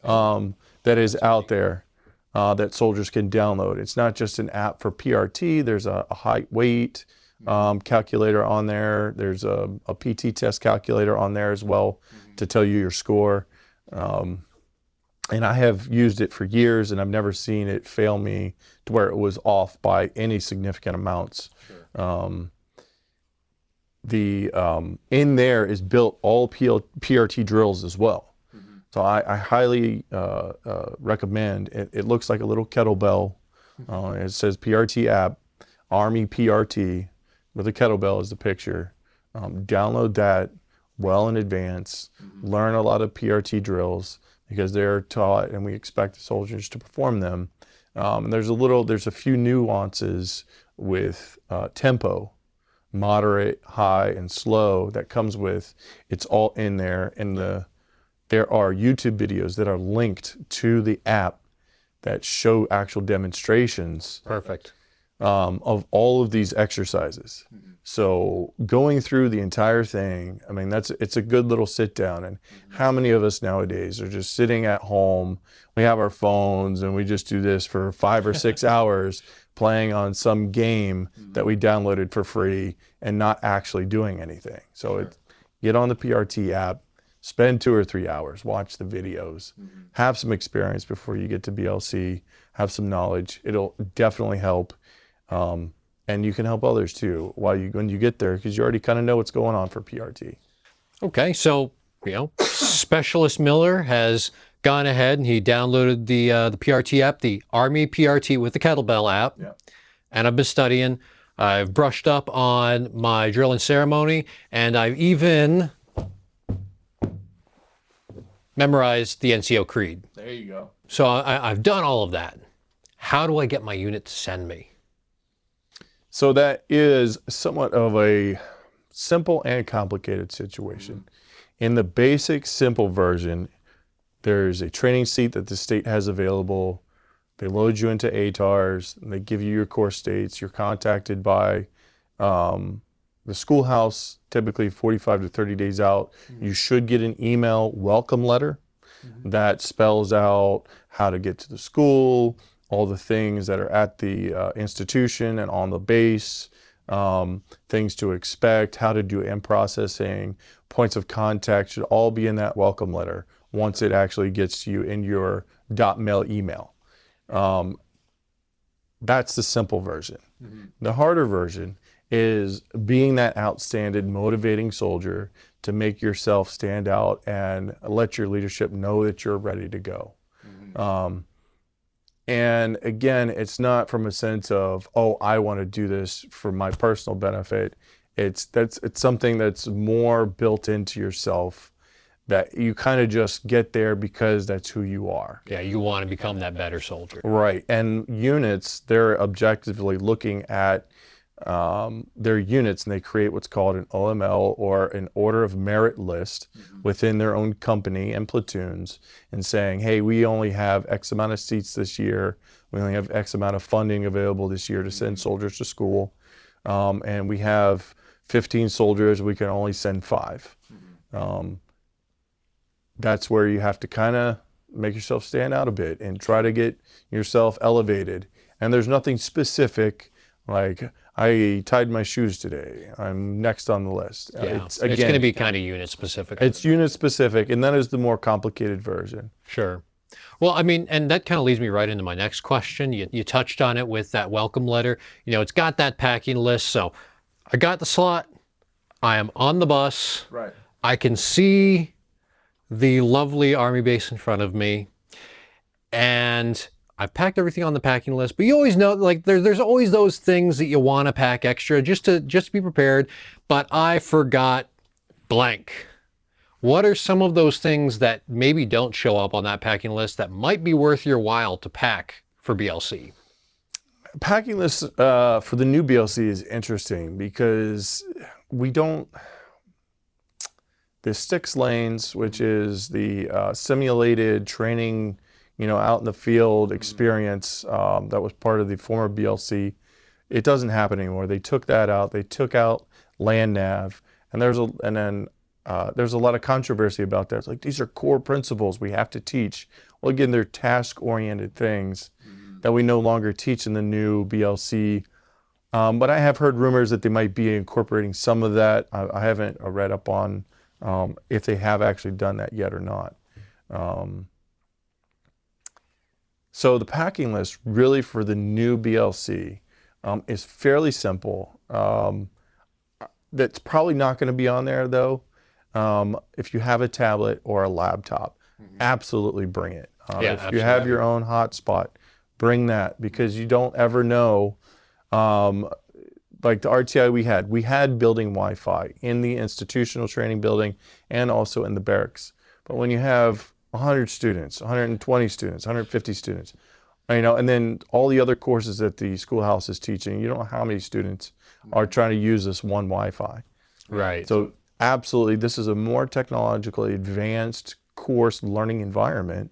um, that is out there uh, that soldiers can download. It's not just an app for PRT. There's a, a height weight um, calculator on there. There's a, a, PT test calculator on there as well to tell you your score. Um, and I have used it for years, and I've never seen it fail me to where it was off by any significant amounts. Sure. Um, the um, in there is built all PL, PRT drills as well. Mm-hmm. So I, I highly uh, uh, recommend. It, it, looks like a little kettlebell. Mm-hmm. Uh, it says PRT app, Army PRT with a kettlebell is the picture. Um, download that well in advance. Mm-hmm. Learn a lot of PRT drills because they're taught and we expect the soldiers to perform them. Um, and there's a little, there's a few nuances with uh, tempo, moderate, high, and slow that comes with. It's all in there, and the there are YouTube videos that are linked to the app that show actual demonstrations. Perfect um, of all of these exercises. Mm-hmm. So going through the entire thing, I mean, that's it's a good little sit down. And mm-hmm. how many of us nowadays are just sitting at home? We have our phones and we just do this for five or six hours playing on some game mm-hmm. that we downloaded for free and not actually doing anything. So sure. it, get on the PRT app, spend two or three hours, watch the videos, mm-hmm. have some experience before you get to BLC, have some knowledge. It'll definitely help um, and you can help others too while you when you get there because you already kind of know what's going on for PRT. Okay, so you know, Specialist Miller has gone ahead and he downloaded the uh, the PRT app, the Army PRT with the kettlebell app, yeah. and I've been studying. I've brushed up on my drill and ceremony, and I've even memorized the NCO Creed. There you go. So I, I've done all of that. How do I get my unit to send me? So that is somewhat of a simple and complicated situation. In the basic simple version, there's a training seat that the state has available. They load you into ATRRS and they give you your course dates. You're contacted by um, the schoolhouse, typically 45 to 30 days out. Mm-hmm. You should get an email welcome letter mm-hmm. that spells out how to get to the school, all the things that are at the uh, institution and on the base, um, things to expect, how to do M processing, points of contact should all be in that welcome letter once it actually gets to you in your dot .mil email. Um, that's the simple version. Mm-hmm. The harder version is being that outstanding, motivating soldier to make yourself stand out and let your leadership know that you're ready to go. Mm-hmm. Um, and again, it's not from a sense of, oh, I want to do this for my personal benefit. It's that's it's something that's more built into yourself that you kind of just get there because that's who you are. Yeah, you want to become that better soldier. Right. And units, they're objectively looking at um, their units and they create what's called an OML or an order of merit list mm-hmm. within their own company and platoons and saying, hey, we only have X amount of seats this year. We only have X amount of funding available this year to send mm-hmm. soldiers to school. Um, and we have 15 soldiers, we can only send 5 mm-hmm. um, that's where you have to kind of make yourself stand out a bit and try to get yourself elevated. And there's nothing specific like, I tied my shoes today. I'm next on the list. Yeah. It's, again, it's going to be kind of unit specific. It's unit specific, and that is the more complicated version. Sure. Well, I mean, and that kind of leads me right into my next question. You, you touched on it with that welcome letter. You know, it's got that packing list. So I got the slot. I am on the bus. Right. I can see the lovely Army base in front of me. And I've packed everything on the packing list, but you always know like there's there's always those things that you want to pack extra just to just to be prepared. But I forgot blank. What are some of those things that maybe don't show up on that packing list that might be worth your while to pack for BLC? Packing list uh, for the new BLC is interesting because we don't. The STX lanes, which is the uh, simulated training, you know, out in the field experience um, that was part of the former BLC, it doesn't happen anymore. They took that out. They took out land nav, and there's a and then uh, there's a lot of controversy about that. It's like these are core principles we have to teach. Well, again, they're task-oriented things that we no longer teach in the new BLC. Um, but I have heard rumors that they might be incorporating some of that. I, I haven't uh, read up on um, if they have actually done that yet or not. Um, so the packing list really for the new BLC um, is fairly simple. Um, that's probably not going to be on there though. Um, if you have a tablet or a laptop, absolutely bring it. Uh, Yeah, if you have your own hotspot, bring that because you don't ever know. Um, like the RTI we had, we had building Wi-Fi in the institutional training building and also in the barracks. But when you have 100 students, 120 students, 150 students, you know, and then all the other courses that the schoolhouse is teaching, you don't know how many students are trying to use this one Wi-Fi. Right. So absolutely, this is a more technologically advanced course learning environment.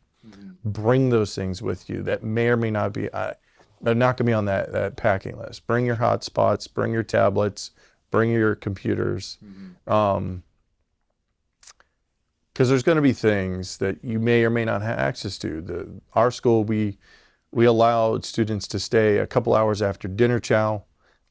Bring those things with you that may or may not be. Uh, they're not going to be on that, that packing list. Bring your hotspots. Bring your tablets. Bring your computers. Um, because there's going to be things that you may or may not have access to. The our school we we allowed students to stay a couple hours after dinner chow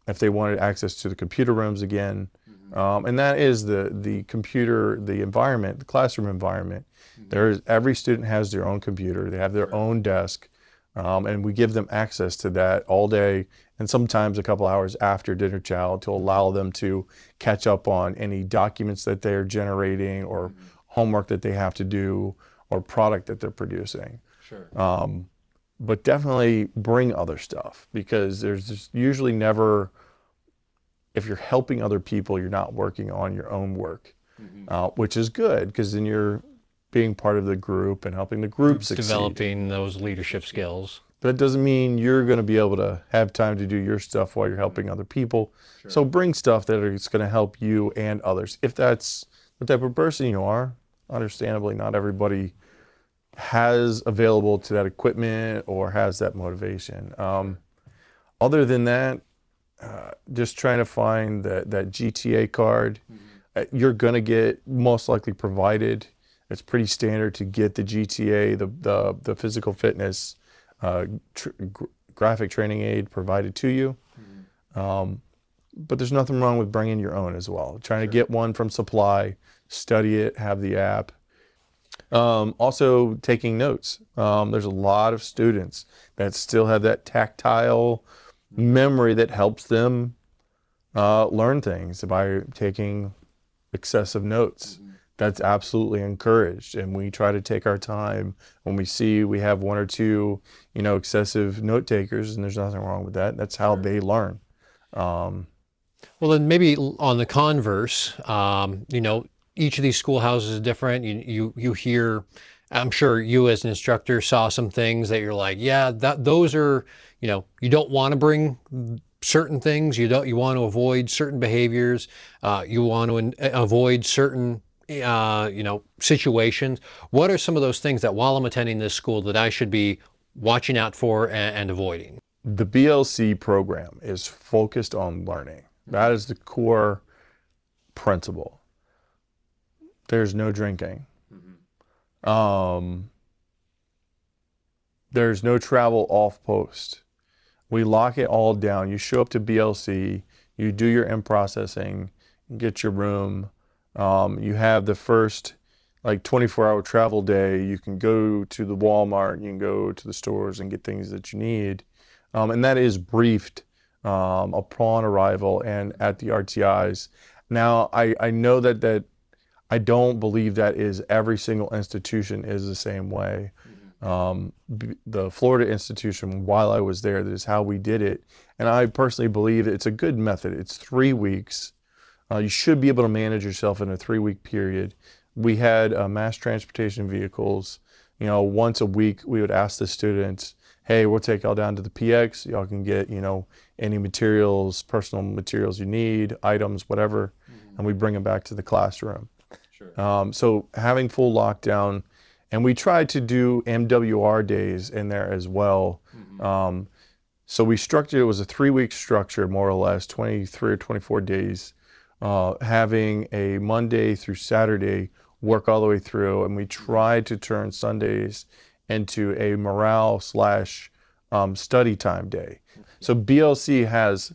if they wanted access to the computer rooms again. Um, and that is the the computer, the environment, the classroom environment. There's every student has their own computer. They have their own desk, um, and we give them access to that all day, and sometimes a couple hours after dinner chow to allow them to catch up on any documents that they're generating or homework that they have to do or product that they're producing. Sure. um, but definitely bring other stuff because there's usually never if you're helping other people you're not working on your own work uh, which is good because then you're being part of the group and helping the group succeed. Developing those leadership skills. but it doesn't mean you're going to be able to have time to do your stuff while you're helping other people. So bring stuff that is going to help you and others. If that's the type of person you are understandably not everybody has available to that equipment or has that motivation. Um, other than that uh, just trying to find that, that gta card uh, you're going to get most likely provided. It's pretty standard to get the gta the, the, the physical fitness uh, tr- gr- graphic training aid provided to you. Um, but there's nothing wrong with bringing your own as well. Trying to get one from supply, study it, have the app. Um, also, taking notes. Um, there's a lot of students that still have that tactile memory that helps them uh, learn things by taking excessive notes. That's absolutely encouraged, and we try to take our time when we see we have one or two, you know, excessive note takers, and there's nothing wrong with that. That's how they learn. Um, Well, then maybe on the converse, um, you know, each of these schoolhouses is different. You, you you hear, I'm sure you as an instructor saw some things that you're like, yeah, that those are, you know, you don't want to bring certain things. You don't you want to avoid certain behaviors. Uh, you want to in, avoid certain. Uh, you know, situations. What are some of those things that while I'm attending this school that I should be watching out for and, and avoiding? the BLC program is focused on learning. That is the core principle. There's no drinking. Um, there's no travel off post. We lock it all down. You show up to BLC, you do your in processing, get your room. Um, you have the first like 24 hour travel day. You can go to the Walmart, you can go to the stores and get things that you need. Um, and that is briefed um, upon arrival and at the RTIs. Now, I, I know that that I don't believe that is every single institution is the same way. um, the Florida institution while I was there. That is how we did it, and I personally believe it's a good method. It's three weeks. Uh, you should be able to manage yourself in a three-week period. We had uh, mass transportation vehicles. You know, once a week we would ask the students, "Hey, we'll take y'all down to the PX. Y'all can get you know any materials, personal materials you need, items, whatever, and we bring them back to the classroom." Sure. Um, so having full lockdown, and we tried to do MWR days in there as well. Um, so we structured it was a three week structure, more or less, 23 or 24 days, uh, having a Monday through Saturday work all the way through, and we tried to turn Sundays into a morale slash um, study time day. So BLC has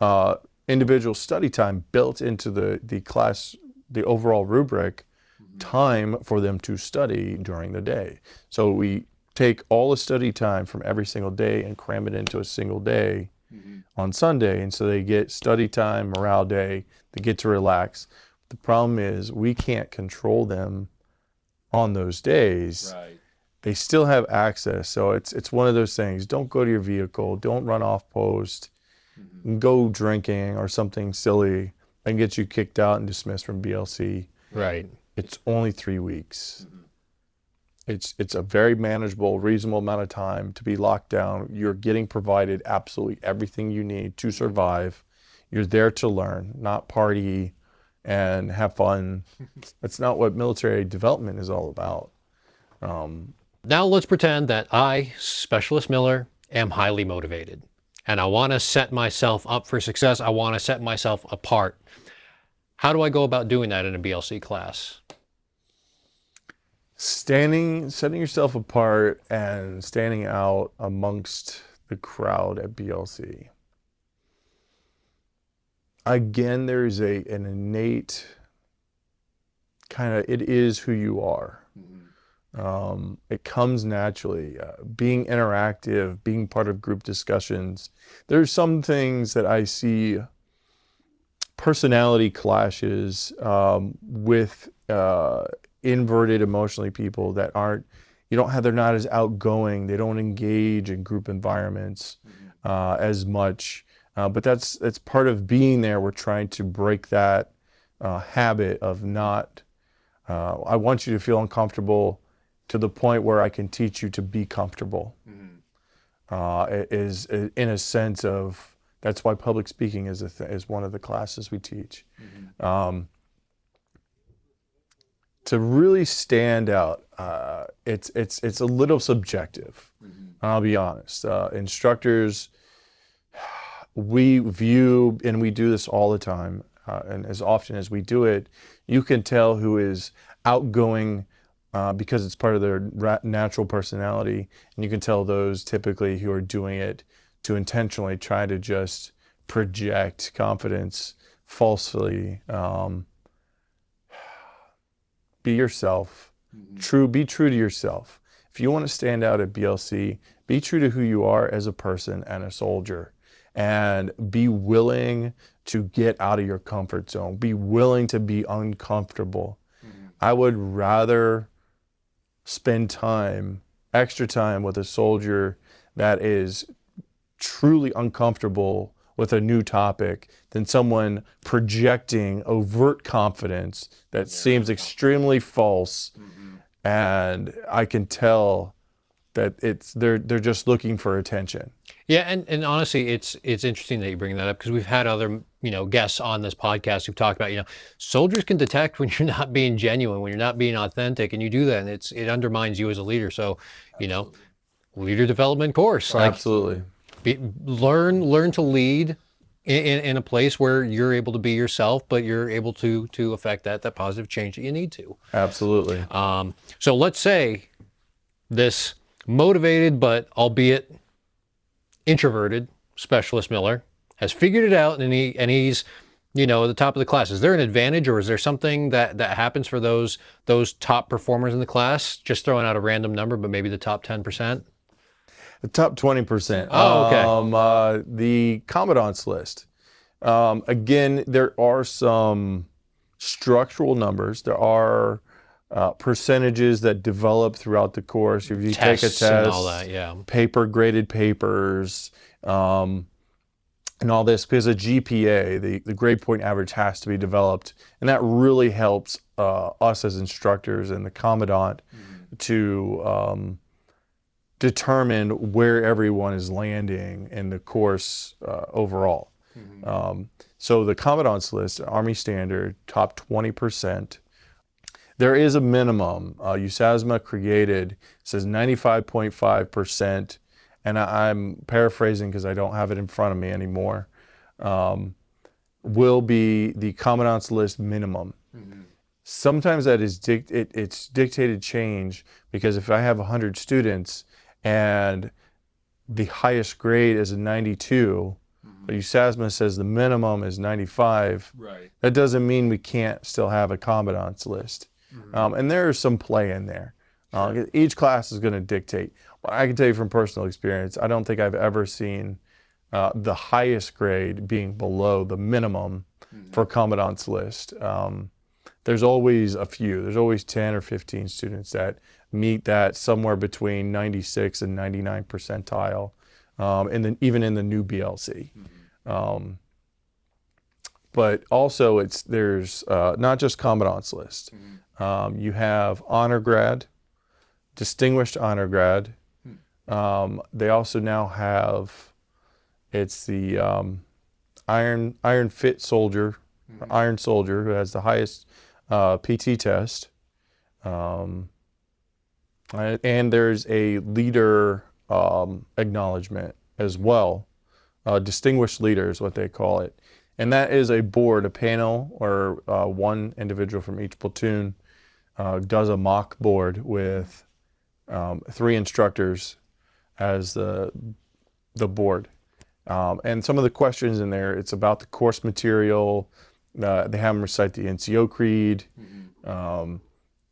uh, individual study time built into the the class, the overall rubric mm-hmm. time for them to study during the day. So we take all the study time from every single day and cram it into a single day mm-hmm. on Sunday. And so they get study time, morale day, they get to relax. The problem is we can't control them on those days. Right. They still have access. So it's it's one of those things. Don't go to your vehicle, don't run off post, mm-hmm. go drinking or something silly and get you kicked out and dismissed from BLC Right. it's only three weeks. It's it's a very manageable, reasonable amount of time to be locked down. You're getting provided absolutely everything you need to survive. You're there to learn, not party and have fun. That's not what military development is all about. Um, Now let's pretend that I, Specialist Miller, am highly motivated and I want to set myself up for success. I want to set myself apart. How do I go about doing that in a BLC class? standing, setting yourself apart, and standing out amongst the crowd at BLC. Again, there is a an innate kind of it is who you are. Um, it comes naturally. Uh, being interactive, being part of group discussions. There's some things that I see personality clashes um, with uh, inverted emotionally people that aren't you don't have they're not as outgoing they don't engage in group environments uh, as much uh, but that's that's part of being there we're trying to break that uh, habit of not uh, i want you to feel uncomfortable to the point where i can teach you to be comfortable uh, it is in a sense of that's why public speaking is a th- is one of the classes we teach um, to really stand out, uh, it's it's it's a little subjective. I'll be honest. Uh, instructors, we view, and we do this all the time, uh, and as often as we do it, you can tell who is outgoing uh, because it's part of their ra- natural personality, and you can tell those typically who are doing it to intentionally try to just project confidence falsely. Um, be yourself. True, be true to yourself. If you want to stand out at BLC, be true to who you are as a person and a soldier, and be willing to get out of your comfort zone. Be willing to be uncomfortable. I would rather spend time, extra time, with a soldier that is truly uncomfortable with a new topic than someone projecting overt confidence that seems extremely false. Mm-hmm. And I can tell that it's they're they're just looking for attention. Yeah, and, and honestly, it's it's interesting that you bring that up because we've had other you know guests on this podcast who've talked about you know soldiers can detect when you're not being genuine, when you're not being authentic, and you do that, and it's it undermines you as a leader. So, you know, leader development course, like Absolutely. be, learn learn to lead in, in, in a place where you're able to be yourself, but you're able to to affect that that positive change that you need to. Absolutely. Um, so let's say this motivated but albeit introverted specialist Miller has figured it out and he and he's you know at the top of the class. Is there an advantage or is there something that that happens for those those top performers in the class? Just throwing out a random number, but maybe the top ten percent. The top 20%. Oh, okay. Um, uh, the Commandant's list. Um, again, there are some structural numbers. There are uh, percentages that develop throughout the course. If you take a Tests test, and all that, yeah. paper graded papers, um, and all this because a GPA, the, the grade point average, has to be developed. And that really helps uh, us as instructors and the commandant to um, determine where everyone is landing in the course uh, overall. Um, so the commandant's list, Army Standard, top 20%. There is a minimum. Uh, USASMA created says 95.5%, and I, I'm paraphrasing because I don't have it in front of me anymore. Um, will be the commandant's list minimum. Sometimes that is dic- it, it's dictated change because if I have 100 students and the highest grade is a 92, but USASMA says the minimum is 95, Right. that doesn't mean we can't still have a commandant's list. Um, and there is some play in there. Uh, each class is going to dictate. Well, I can tell you from personal experience, I don't think I've ever seen uh, the highest grade being below the minimum for commandant's list. Um, there's always a few. There's always 10 or 15 students that meet that somewhere between 96 and 99 percentile, um, and then even in the new BLC. Um, but also, it's there's uh, not just commandant's list. Um, you have honor grad, distinguished honor grad. Um, they also now have it's the um, iron iron fit soldier, iron soldier who has the highest uh, PT test. Um, and and there's a leader um, acknowledgement as well. Uh, distinguished leader is what they call it. And that is a board, a panel, or uh, one individual from each platoon uh, does a mock board with um, three instructors as the the board. Um, and some of the questions in there, it's about the course material. Uh, they have them recite the NCO creed, um,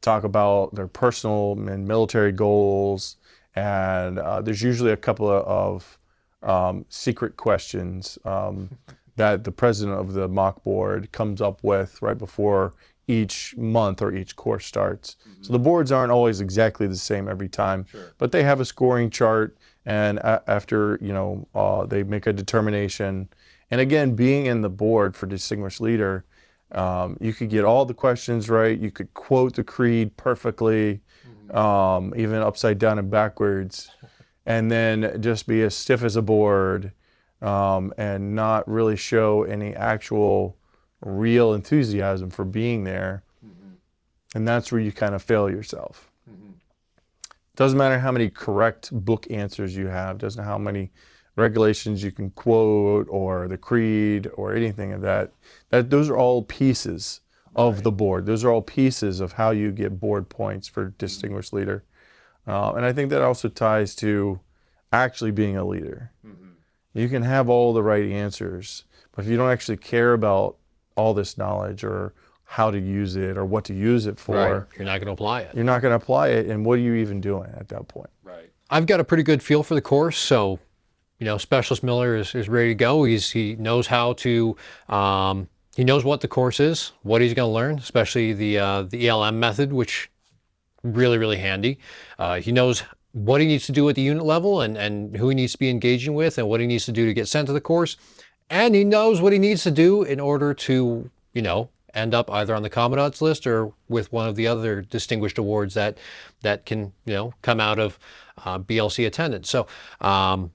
talk about their personal and military goals, and uh, there's usually a couple of, of um, secret questions um, that the president of the mock board comes up with right before each month or each course starts. So the boards aren't always exactly the same every time, but they have a scoring chart, and a- after you know uh, they make a determination. And again, being in the board for distinguished leader, um, you could get all the questions right. You could quote the creed perfectly, um, even upside down and backwards, and then just be as stiff as a board um, and not really show any actual real enthusiasm for being there. And that's where you kind of fail yourself. Doesn't matter how many correct book answers you have, doesn't matter how many regulations you can quote or the creed or anything of that. That those are all pieces of the board. Those are all pieces of how you get board points for distinguished leader. Uh, and I think that also ties to actually being a leader. You can have all the right answers, but if you don't actually care about all this knowledge or how to use it or what to use it for, Right. You're not going to apply it. you're not going to apply it. And what are you even doing at that point? Right. I've got a pretty good feel for the course, so you know, Specialist Miller is, is ready to go. He's he knows how to um, he knows what the course is, what he's going to learn, especially the uh, the ELM method, which really really handy. Uh, he knows what he needs to do at the unit level and and who he needs to be engaging with and what he needs to do to get sent to the course, and he knows what he needs to do in order to you know end up either on the commandant's list or with one of the other distinguished awards that that can you know come out of uh, BLC attendance. So. Um,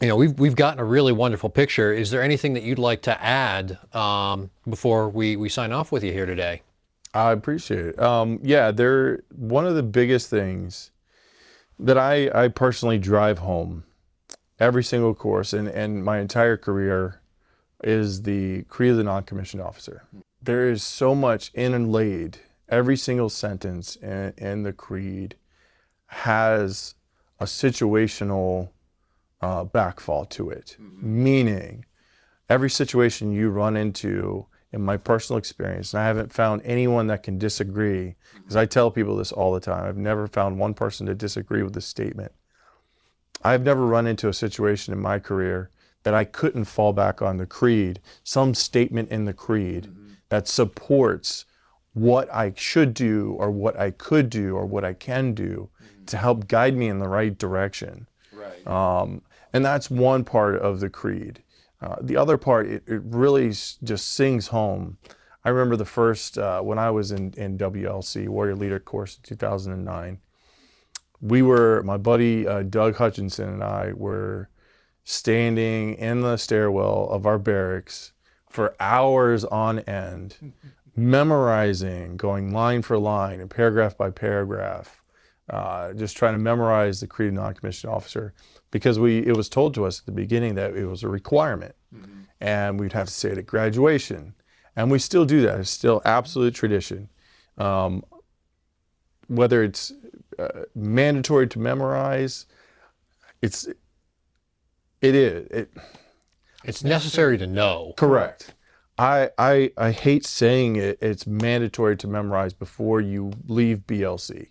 you know, we've we've gotten a really wonderful picture. Is there anything that you'd like to add um, before we, we sign off with you here today? I appreciate it. Um, yeah, they're one of the biggest things that I, I personally drive home every single course and, and my entire career is the Creed of the Non-Commissioned Officer. There is so much inlaid. Every single sentence in, in the creed has a situational uh, backfall to it, meaning every situation you run into in my personal experience, and I haven't found anyone that can disagree, because I tell people this all the time. I've never found one person to disagree with this statement. I've never run into a situation in my career that I couldn't fall back on the creed, some statement in the creed that supports what I should do or what I could do or what I can do to help guide me in the right direction. Right. Um, and that's one part of the creed. Uh, the other part, it, it really just sings home. I remember the first, uh, when I was in, in WLC, Warrior Leader course in 2009, we were, my buddy uh, Doug Hutchinson and I were standing in the stairwell of our barracks for hours on end, memorizing, going line for line and paragraph by paragraph, uh, just trying to memorize the Creed of Non-Commissioned Officer because we it was told to us at the beginning that it was a requirement, and we'd have to say it at graduation, and we still do that. It's still absolute tradition. Um, whether it's uh, mandatory to memorize, it's it is it It's necessary to know. correct. I, I I hate saying it. It's mandatory to memorize before you leave BLC.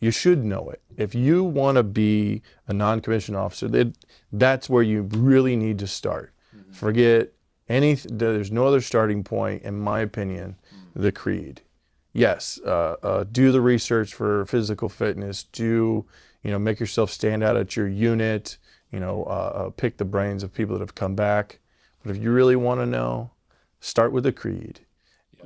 You should know it. If you want to be a non-commissioned officer, that that's where you really need to start. Forget any. There's no other starting point, in my opinion. The creed. Yes, uh, uh, do the research for physical fitness. Do you know make yourself stand out at your unit? You know, uh, uh, pick the brains of people that have come back. But if you really want to know, start with the creed.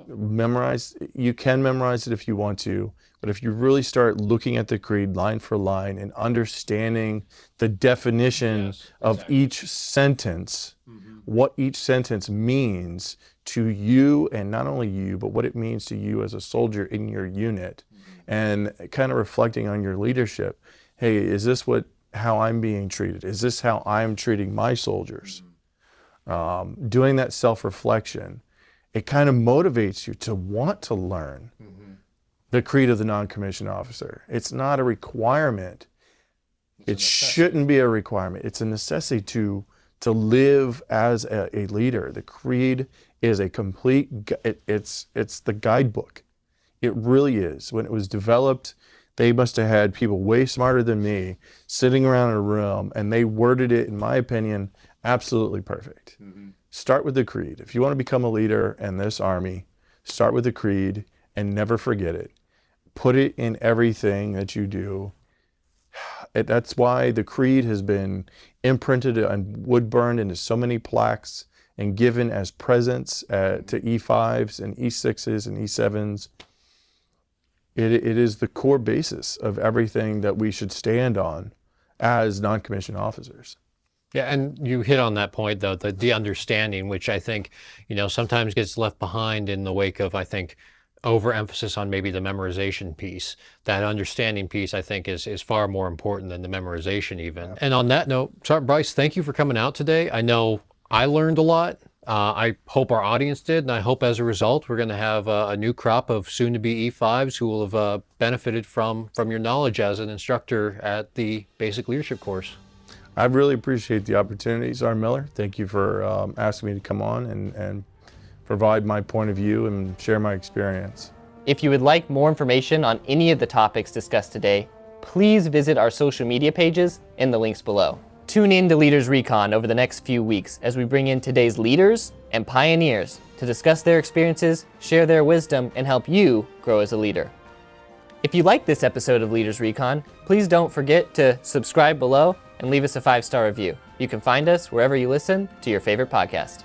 Memorize. You can memorize it if you want to, but if you really start looking at the creed line for line and understanding the definition Yes, of each sentence, mm-hmm. what each sentence means to you, and not only you, but what it means to you as a soldier in your unit, mm-hmm. and kind of reflecting on your leadership. Hey, is this what how I'm being treated? Is this how I'm treating my soldiers? Mm-hmm. um, doing that self reflection, it kind of motivates you to want to learn the creed of the non commissioned officer. It's not a requirement. it shouldn't be a requirement. It's a necessity to to live as a, a leader. The creed is a complete. It, it's it's the guidebook. It really is. When it was developed, they must have had people way smarter than me sitting around in a room, and they worded it, in my opinion, absolutely perfect. Start with the creed. If you want to become a leader in this army, start with the creed and never forget it. Put it in everything that you do. It, that's why the creed has been imprinted and wood burned into so many plaques and given as presents uh, to E5s and E6s and E7s. It, it is the core basis of everything that we should stand on as non commissioned officers. Yeah, and you hit on that point though, the, the understanding, which I think, you know, sometimes gets left behind in the wake of, I think, overemphasis on maybe the memorization piece. That understanding piece, I think, is is far more important than the memorization even. And on that note, Sergeant Bryce, thank you for coming out today. I know I learned a lot. Uh, I hope our audience did, and I hope as a result we're going to have uh, a new crop of soon-to-be E5s who will have uh, benefited from from your knowledge as an instructor at the basic leadership course. I really appreciate the opportunity, Sergeant Miller. Thank you for um, asking me to come on and, and provide my point of view and share my experience. If you would like more information on any of the topics discussed today, please visit our social media pages in the links below. Tune in to Leaders Recon over the next few weeks as we bring in today's leaders and pioneers to discuss their experiences, share their wisdom, and help you grow as a leader. If you like this episode of Leaders Recon, please don't forget to subscribe below and leave us a five star review. You can find us wherever you listen to your favorite podcast.